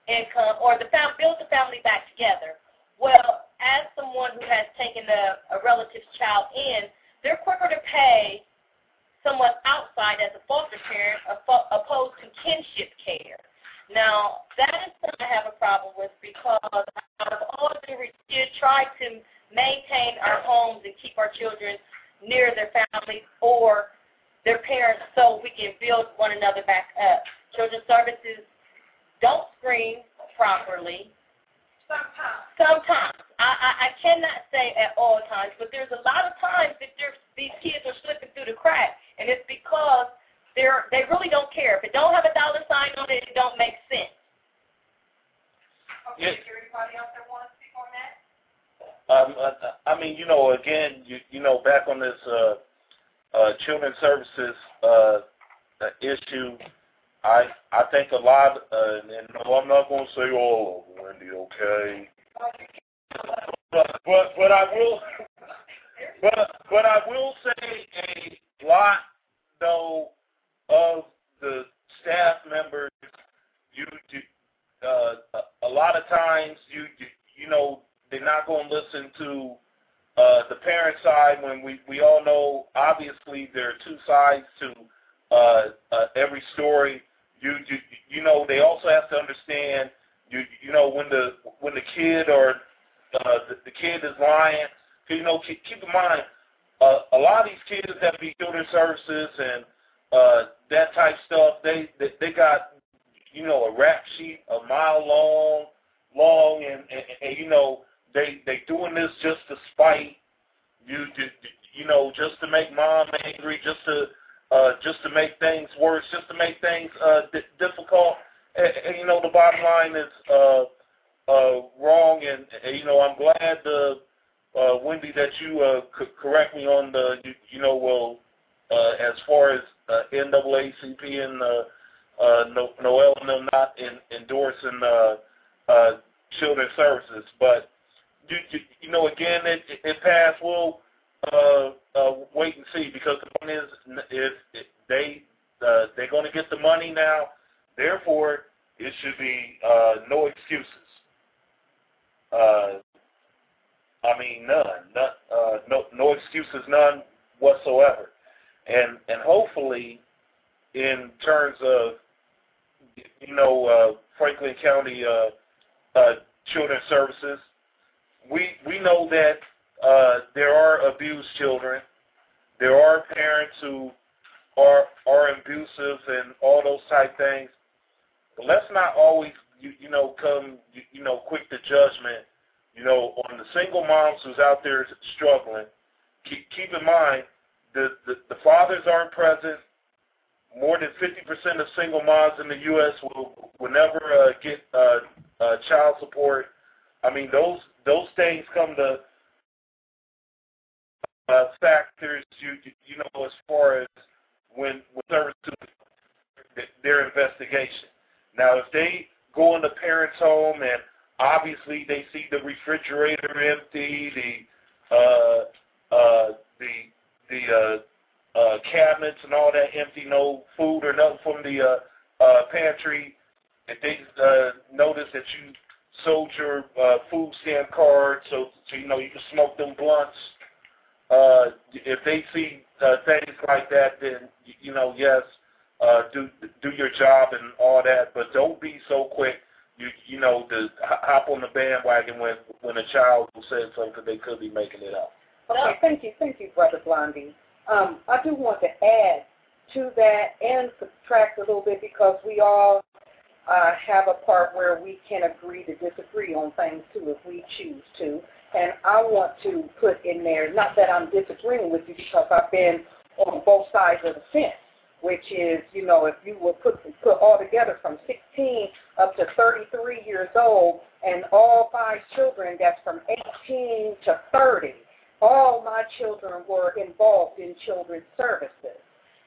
income, or the fam- build the family back together. Well, as someone who has taken a, a relative's child in, they're quicker to pay someone outside as a foster parent opposed to kinship care. Now, that is something I have a problem with because I've always tried to maintain our homes and keep our children near their families or their parents so we can build one another back up. Children's services don't screen properly. Sometimes. Sometimes. I, I, I cannot say at all times, but there's a lot of times that these kids are slipping through the cracks, and it's because they're they really don't care. If it don't have a dollar sign on it, it don't make sense. Okay, Yeah. is there anybody else that want to speak on that? Um, uh, I mean, you know, again, you you know, back on this uh, uh, children's services uh, uh, issue, I I think a lot, uh, and no, I'm not going to say all of them, Wendy, okay? But but but I will, but but I will say a lot though of the staff members, you, you uh, a, lot of times you you, you know they're not going to listen to uh, the parent side when we, we all know obviously there are two sides to uh, uh, every story. You, you you know they also have to understand you you know when the when the kid or uh, the, the kid is lying, you know, keep, keep in mind, uh, a lot of these kids that be children's services and uh, that type stuff, they, they they got you know a rap sheet a mile long, long, and, and, and you know they they doing this just to spite you, to, you know, just to make mom angry, just to uh, just to make things worse, just to make things uh, d- difficult. And, and you know, the bottom line is uh, uh, wrong, and, and you know, I'm glad, uh, uh, Wendy, that you uh, could correct me on the, you, you know, well, uh, as far as uh, NAACP and uh, uh, no, Noel and them not in, endorsing uh, uh, children's services, but you, you, you know, again, it, it passed. We'll uh, uh, wait and see because the point is, if, if they uh, they're going to get the money now, therefore it should be uh, no excuses. Uh, I mean, none, none uh, no no excuses, none whatsoever, and and hopefully, in terms of you know uh, Franklin County uh, uh, Children's Services, we we know that uh, there are abused children. There are parents who are are abusive and all those type things. But let's not always you, you know come you, you know quick to judgment. You know on the single moms who's out there struggling. Keep keep in mind the the, the fathers aren't present. More than 50% of single moms in the U.S. will will never uh, get uh, uh, child support. I mean those those things come to uh, factors you you know as far as when when services their investigation. Now, if they go in the parent's home and obviously they see the refrigerator empty, the uh, uh, the the uh, uh, cabinets and all that empty, no food or nothing from the uh, uh, pantry, if they uh, notice that you sold your uh, food stamp card, so so you know you can smoke them blunts. Uh, if they see uh, things like that, then you know yes, uh, do do your job and all that, but don't be so quick. You you know to hop on the bandwagon when when a child says something they could be making it up. Okay, thank you, thank you, brother Blondie. Um, I do want to add to that and subtract a little bit because we all uh, have a part where we can agree to disagree on things too if we choose to. And I want to put in there, not that I'm disagreeing with you because I've been on both sides of the fence, which is, you know, if you were put, put all together from 16 up to 33 years old and all five children, that's from 18 to 30, all my children were involved in children's services.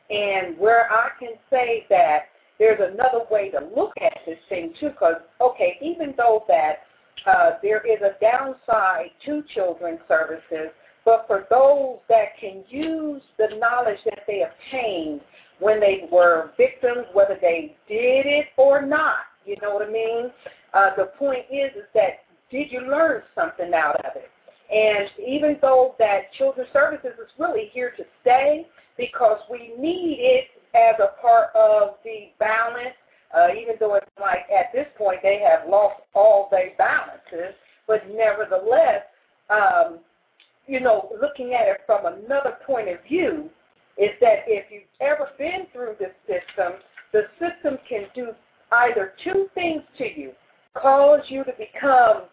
And where I can say that there's another way to look at this thing too, because okay, even though that uh, there is a downside to children's services, but for those that can use the knowledge that they obtained when they were victims, whether they did it or not, you know what I mean? Uh, the point is, is that did you learn something out of it? And even though that children's services is really here to stay, because we need it as a part of the balance, uh, even though it's like at this point they have lost all their balances, but nevertheless, um, you know, looking at it from another point of view, is that if you've ever been through this system, the system can do either two things to you cause you to become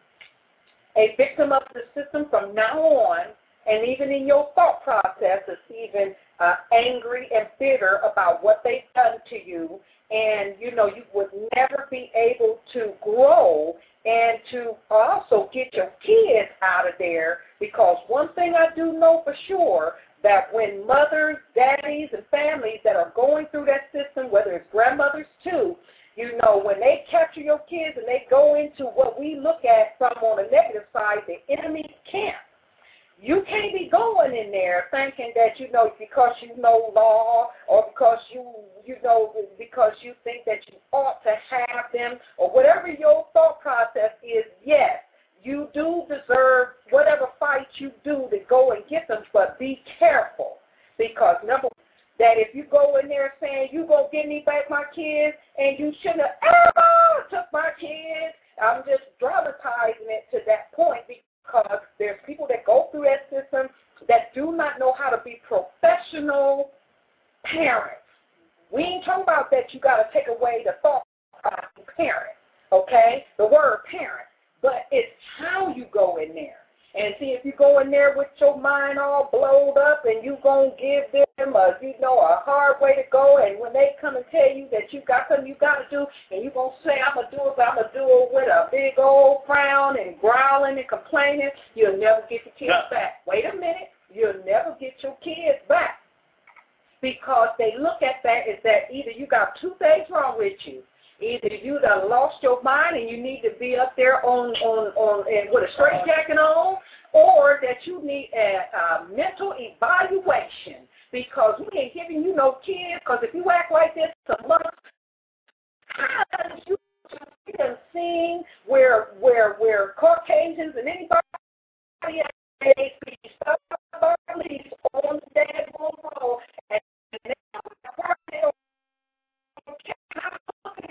a victim of the system from now on, and even in your thought process, it's even uh, angry and bitter about what they've done to you, and you know you would never be able to grow and to also get your kids out of there. Because one thing I do know for sure that when mothers, daddies, and families that are going through that system, whether it's grandmothers too, you know, when they capture your kids and they go into what we look at from on the negative side, the enemy camp you can't be going in there thinking that you know because you know law or because you you know because you think that you ought to have them or whatever your thought process is. Yes, you do deserve whatever fight you do to go and get them, but be careful because number that if you go in there saying you gonna give me back my kids and you shouldn't have ever took my kids, I'm just dramatizing it to that point because because there's people that go through that system that do not know how to be professional parents. We ain't talking about that you got to take away the thought of parent, okay? The word parent. But it's how you go in there. And see, if you go in there with your mind all blowed up and you going to give them a, you know, a hard way to go, and when they come and tell you that you got something you got to do, and you going to say, I'm going to do it, but I'm going to do it with a big old frown and growling and complaining, you'll never get your kids Yeah. back. Wait a minute. You'll never get your kids back. Because they look at that as that either you got two things wrong with you. Either you done lost your mind and you need to be up there on on on and with a straight jacket on, or that you need a, a mental evaluation because we ain't giving you no kids. Because if you act like this a month, you done seen where where where Caucasians and anybody else they be stuck on dead road and they don't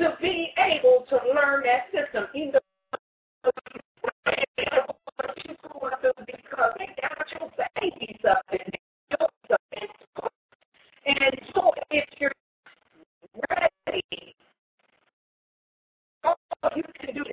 to be able to learn that system, though because they got your babies up in there. And so if you're ready, all you can do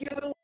you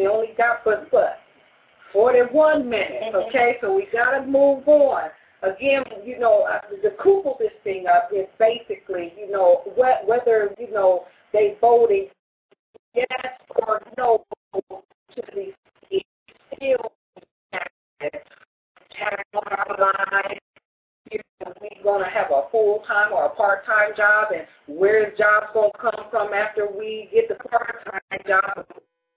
We only got for but 41 minutes, mm-hmm. okay? So we got to move on. Again, you know, uh, the couple this thing up is basically, you know, whether, you know, they voted yes or no to these still tag on our line. We're going to have a full-time or a part-time job, and where's jobs going to come from after we get the part-time job?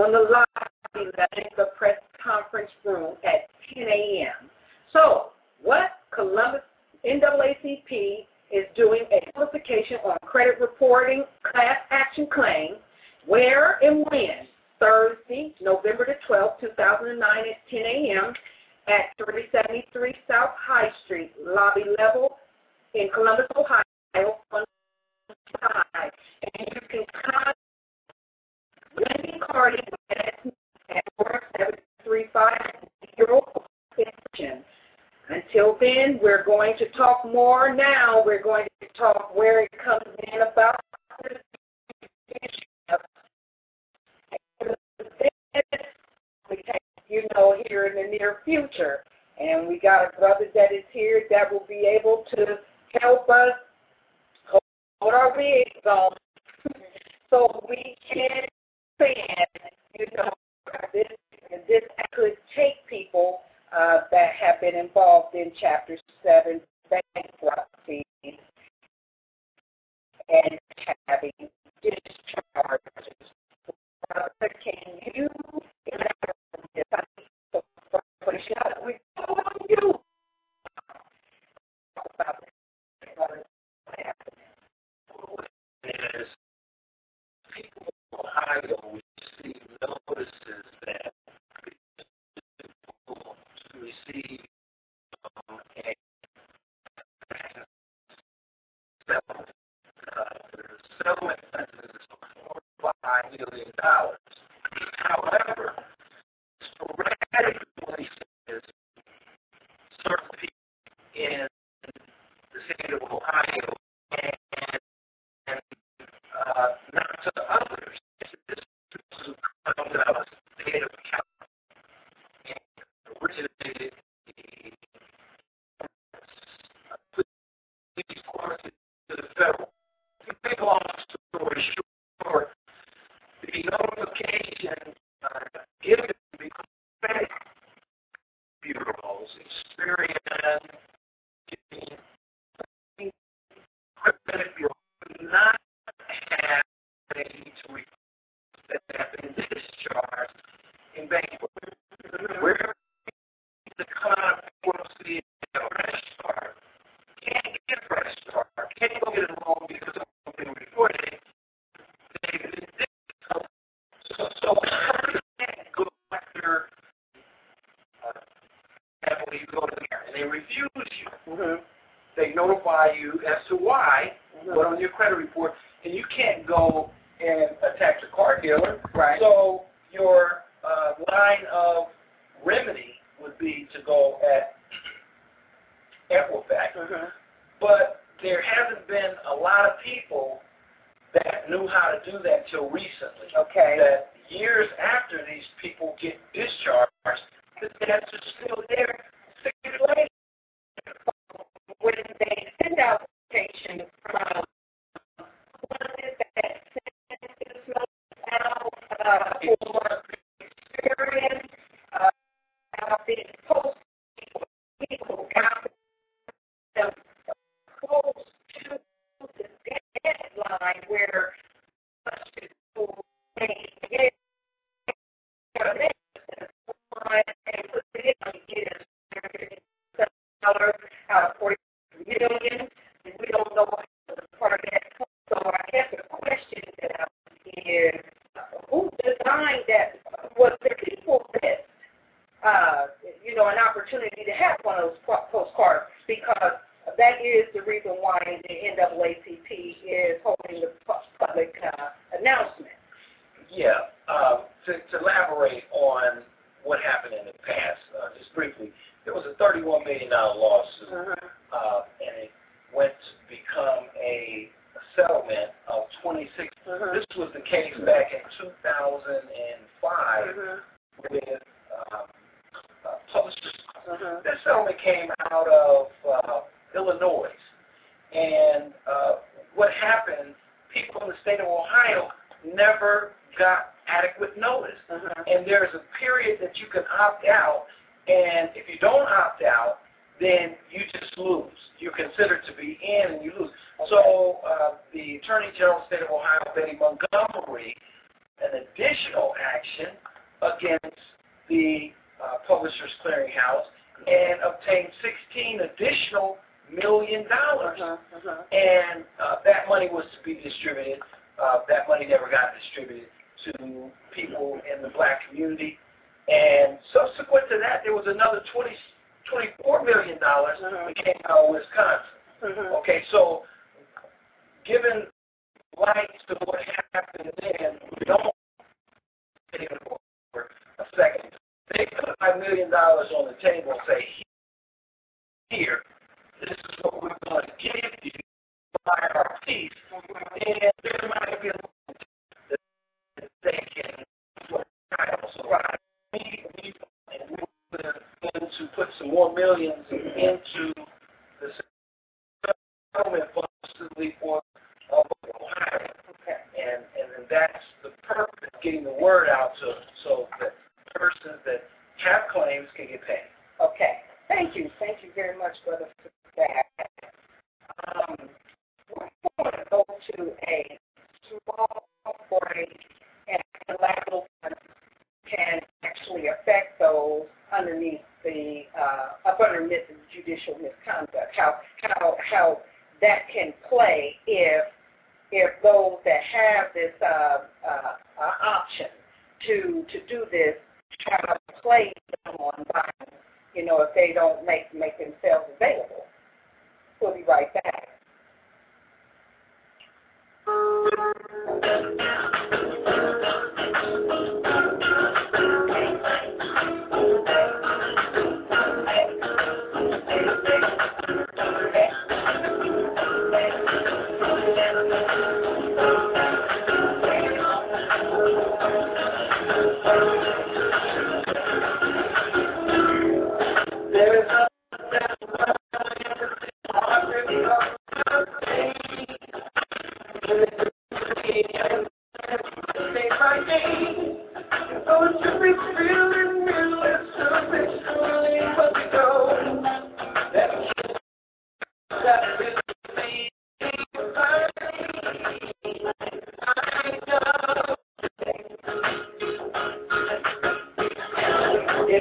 on the lobby that is the press conference room at 10 a.m. So, what Columbus NAACP is doing a publication on credit reporting class action claim. where and when Thursday, November the 12th, 2009 at 10 a.m. at 373 South High Street, lobby level in Columbus, Ohio. And you can contact Lindsay Cardi with at 4735 Until then, we're going to talk more now. We're going to talk where it comes in about you know, here in the near future. And we got a brother that is here that will be able to help us hold our wigs on so we can saying, you know, this, this could take people uh, that have been involved in Chapter 7 bankruptcies and having discharges. Uh, Brother, can you elaborate you? About Ohio. We receive notices that people receive settlements of over a million dollars. However, in some places, certain people in the state of Ohio and, and uh, not to other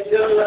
If your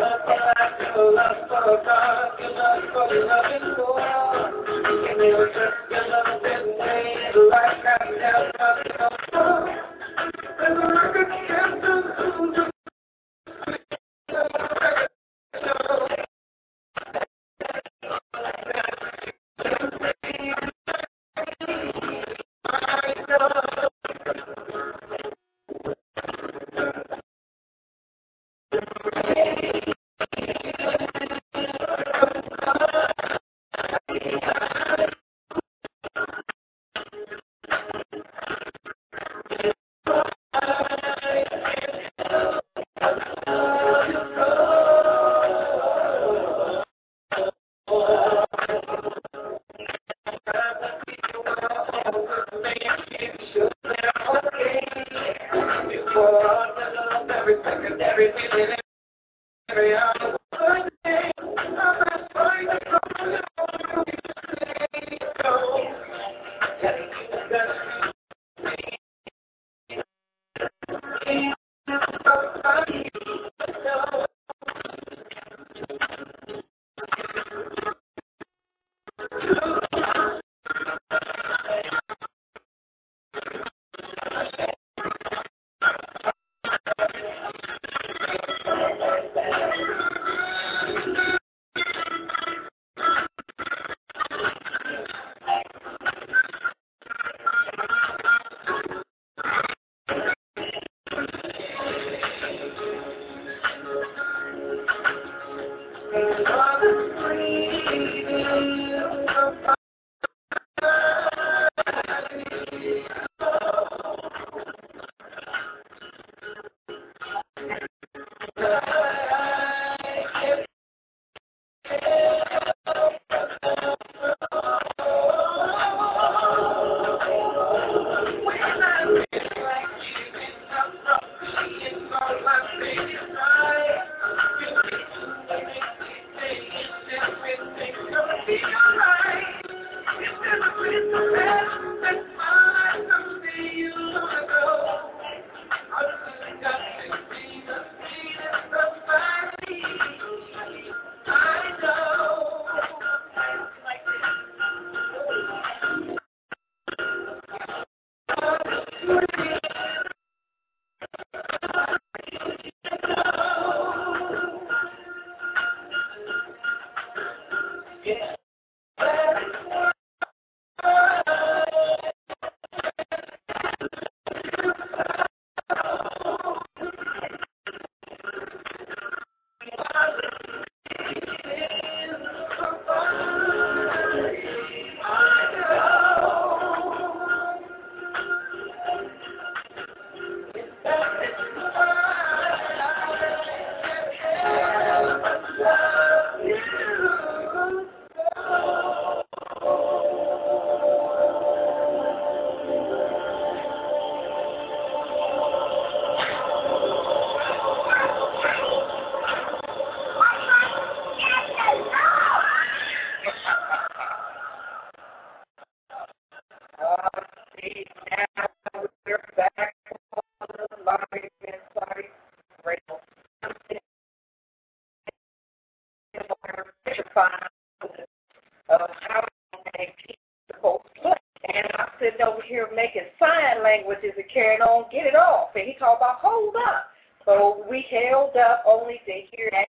sign languages and carrying on, get it off. And he talked about hold up. So we held up only to hear that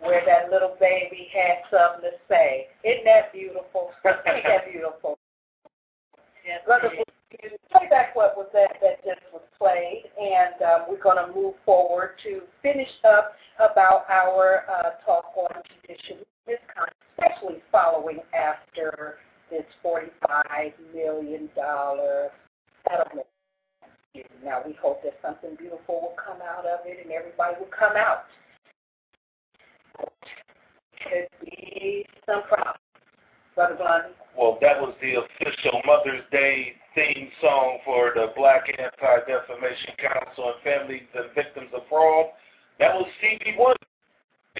where that little baby had something to say. Isn't that beautiful? Isn't that beautiful? Yes, play back what was that that just was played, and um, we're going to move forward to finish up about our uh, talk on judicial misconduct, especially following after this $45 million Now, we hope that something beautiful will come out of it and everybody will come out. Could be some problems. Brother Blondie? Well, that was the official Mother's Day theme song for the Black Anti-Defamation Council and Families and Victims of Fraud. That was Stevie Wonder.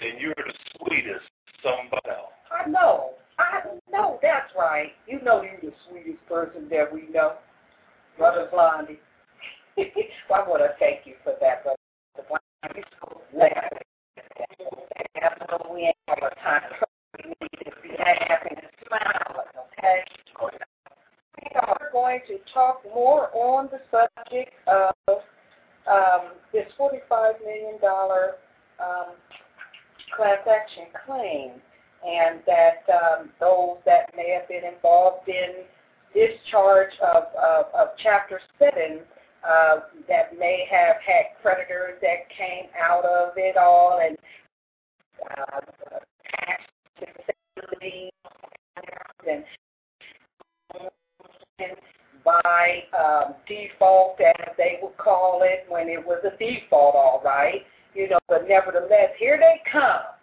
And you're the sweetest somebody else. I know. I know that's right. You know you're the sweetest person that we know. Brother Blondie. I want to thank you for that, Brother Blondie. So. We ain't all the time. We need to be happy and smiling, okay? We are going to talk more on the subject of um, this $45 million um, class action claim and that um, those that may have been involved in discharge of, of, of Chapter 7 uh, that may have had creditors that came out of it all and uh, and by um, default, as they would call it, when it was a default, all right. You know, but nevertheless, here they come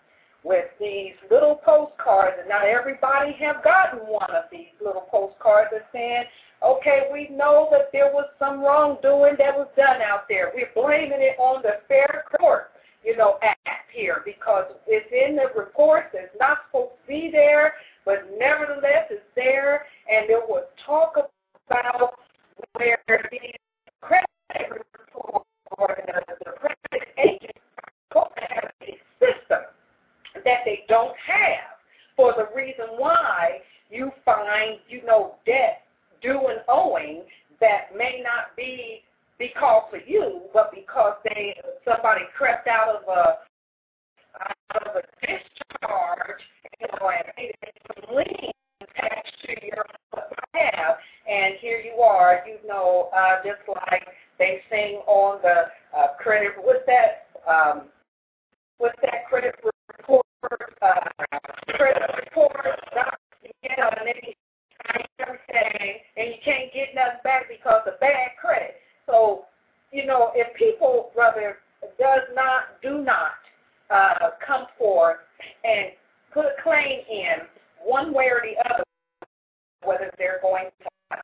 with these little postcards, and not everybody have gotten one of these little postcards that saying, okay, we know that there was some wrongdoing that was done out there. We're blaming it on the fair court, you know, act here because it's in the reports. It's not supposed to be there, but nevertheless, it's there, and there was talk about where the credit report or the, the credit agent have that they don't have for the reason why you find, you know, debt due and owing that may not be because of you, but because they somebody crept out of a out of a discharge, you know, and made some lien attached to your have, and here you are, you know, uh, just like they sing on the uh, credit. What's that? Um, what's that credit report? Uh, credit report. You know, and everything, and you can't get nothing back because of bad credit. So, you know, if people, brother, does not, do not uh, come forth and put a claim in one way or the other, whether they're going to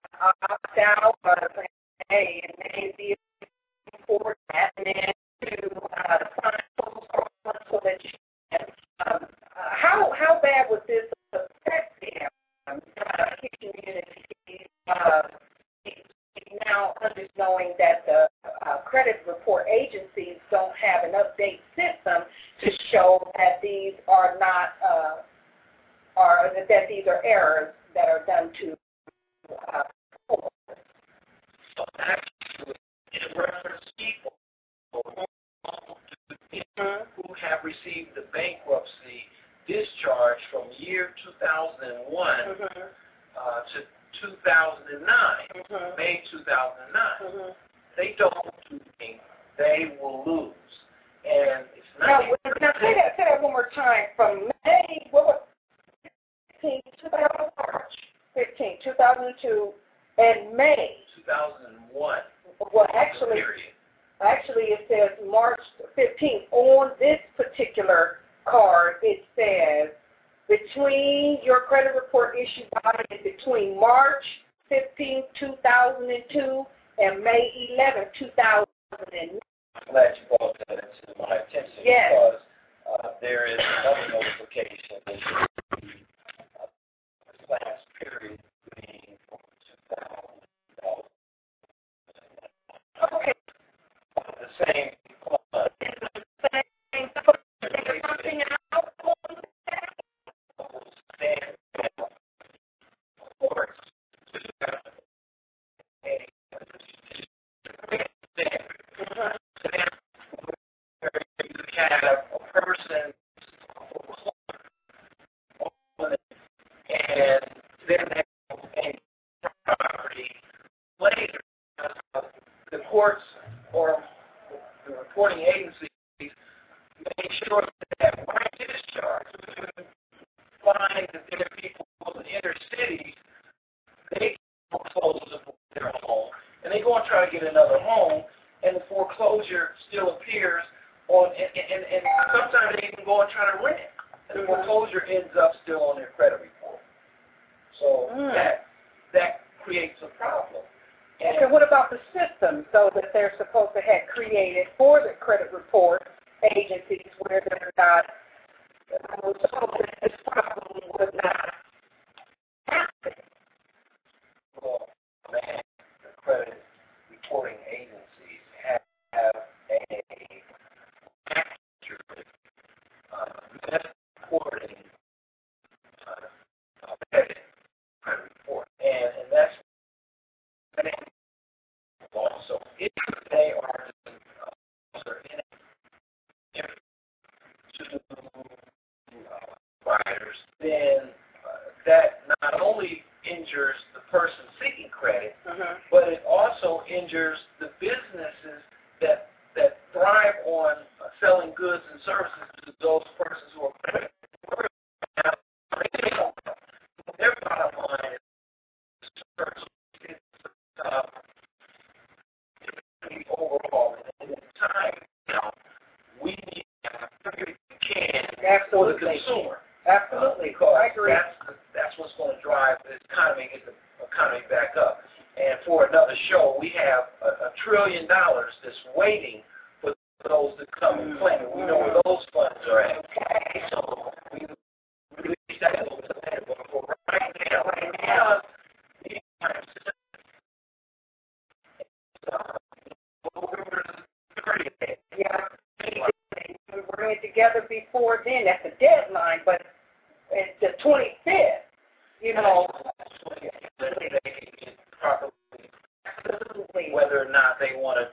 opt out or say, hey, it may be for that, and then to that you can. Um, how, how bad would this affect them? Uh, community, uh, now knowing that the uh, credit report agencies don't have an update system to show that these are not uh, are that these are errors that are done to uh, So actually, it references people who have received the bankruptcy discharge from year 2001 mm-hmm. uh, to 2009, Mm-hmm. May 2009. Mm-hmm. They don't do anything, they will lose. And it's Now, not wait, now say that say that one more time. From May, what was 15, 2000, March 15, 2002, and May. 2001. Well, actually, period. Actually, it says March 15th. On this particular card, it says between your credit report issued by between March 15, 2002, and May 11, 2009. I'm glad you brought that into my attention Yes. because uh, there is another notification that you uh, this last period being from 2000 Okay. Same uh, together before then. That's a deadline, but it's the 25th, you know. Absolutely. Whether or not they want to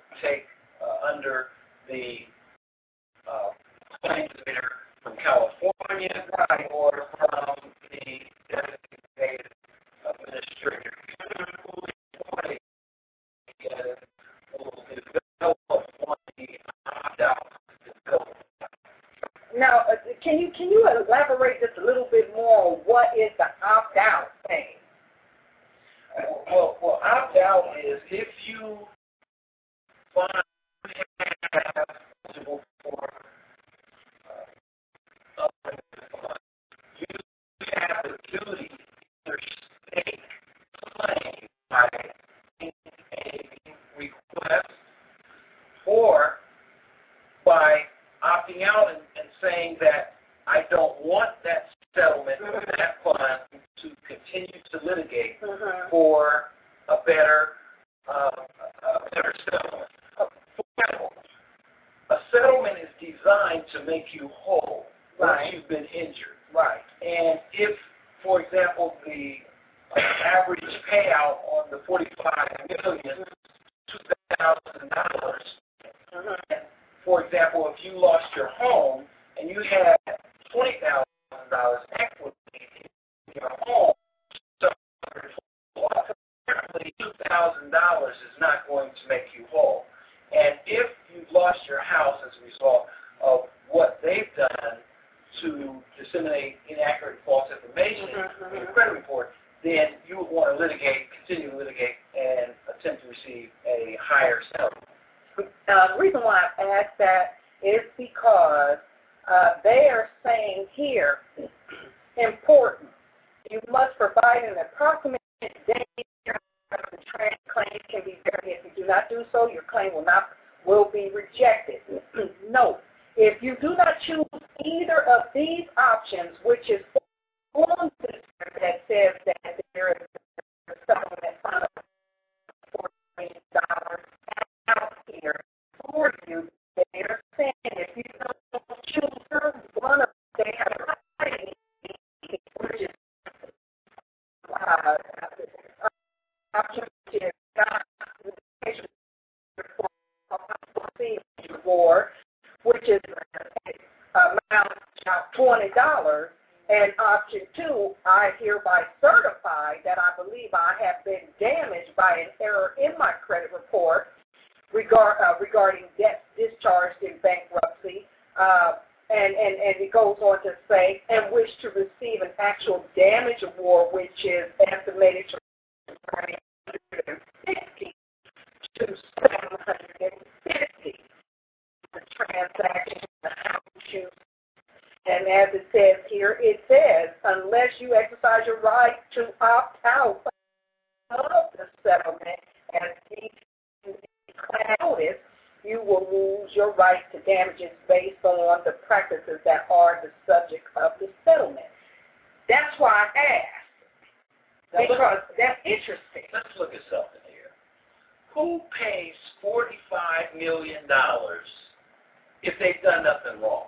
if they've done nothing wrong?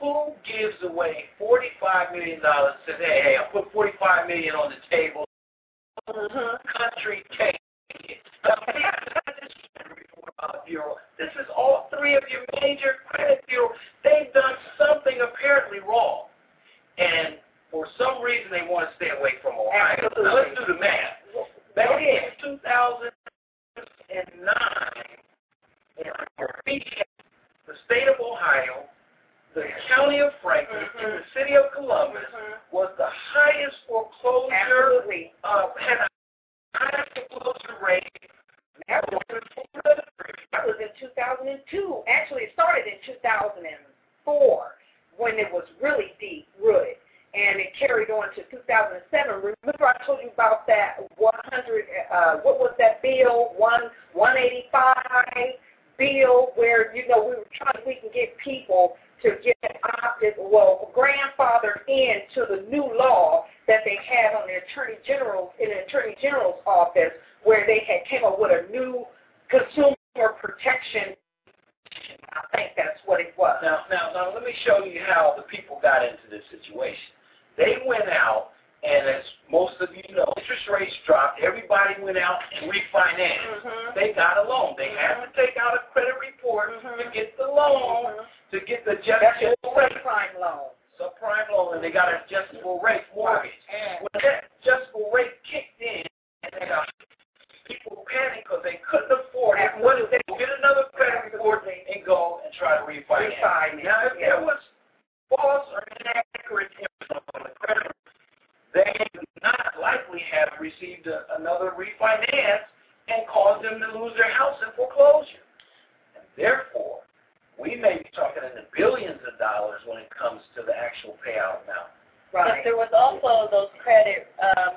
Who gives away $45 million, says, hey, hey, I put 45 million on the table, mm-hmm. country take it. This bureau, this is all three of your major credit bureaus. They've done something apparently wrong. And for some reason, they want to stay away from Ohio. Absolutely. Now, let's do the math. Back in 2009, the state of Ohio, the county of Franklin, and the city of Columbus was the highest foreclosure, Absolutely. uh, had the highest foreclosure rate. That was, that was in 2002. Actually, it started in 2004 when it was really deep rooted. And it carried on to 2007. Remember I told you about that 100, uh, what was that bill, One 185 bill where, you know, we were trying, we can get people to get opted, well, grandfathered into the new law that they had on the Attorney General's, in the Attorney General's office where they had came up with a new consumer protection. I think that's what it was. Now, now, now, let me show you how the people got into this situation. They went out, and as most of you know, interest rates dropped. Everybody went out and refinanced. Mhm. They got a loan. They had to take out a credit report to get the loan, to get the Mm-hmm. Adjustable rate, subprime loan. subprime loan, and they got an adjustable rate mortgage. When that adjustable rate kicked in, and they got people panicked because they couldn't afford it. What did they? Get another credit report and go and try to refinance. Refinance, Now, if yeah. there was false or inaccurate information on the credit, they would not likely have received a, another refinance and caused them to lose their house in foreclosure. And therefore, we may be talking in the billions of dollars when it comes to the actual payout amount. Right. But there was also those credit um,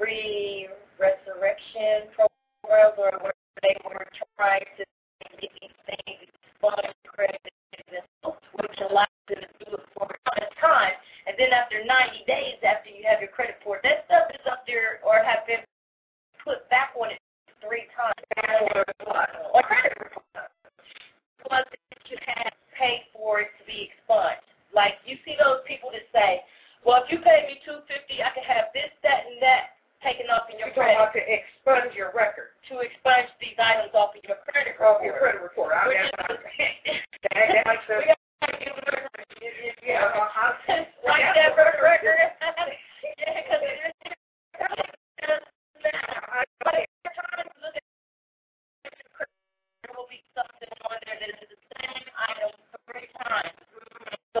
re-resurrection programs or where they were trying to get these things fund credit business, which allowed you to do it for a amount of time. And then after 90 days after you have your credit report, that stuff is up there or have been put back on it three times. Or credit report. Plus, you have paid for it to be expunged. Like you see those people that say, "Well, if you pay me two fifty, I can have this, that, and that taken off in your You're credit to expunge your record, to expunge these items off of your credit of report." your credit report. I mean, is- that- that's something on there that is the same item three times. So,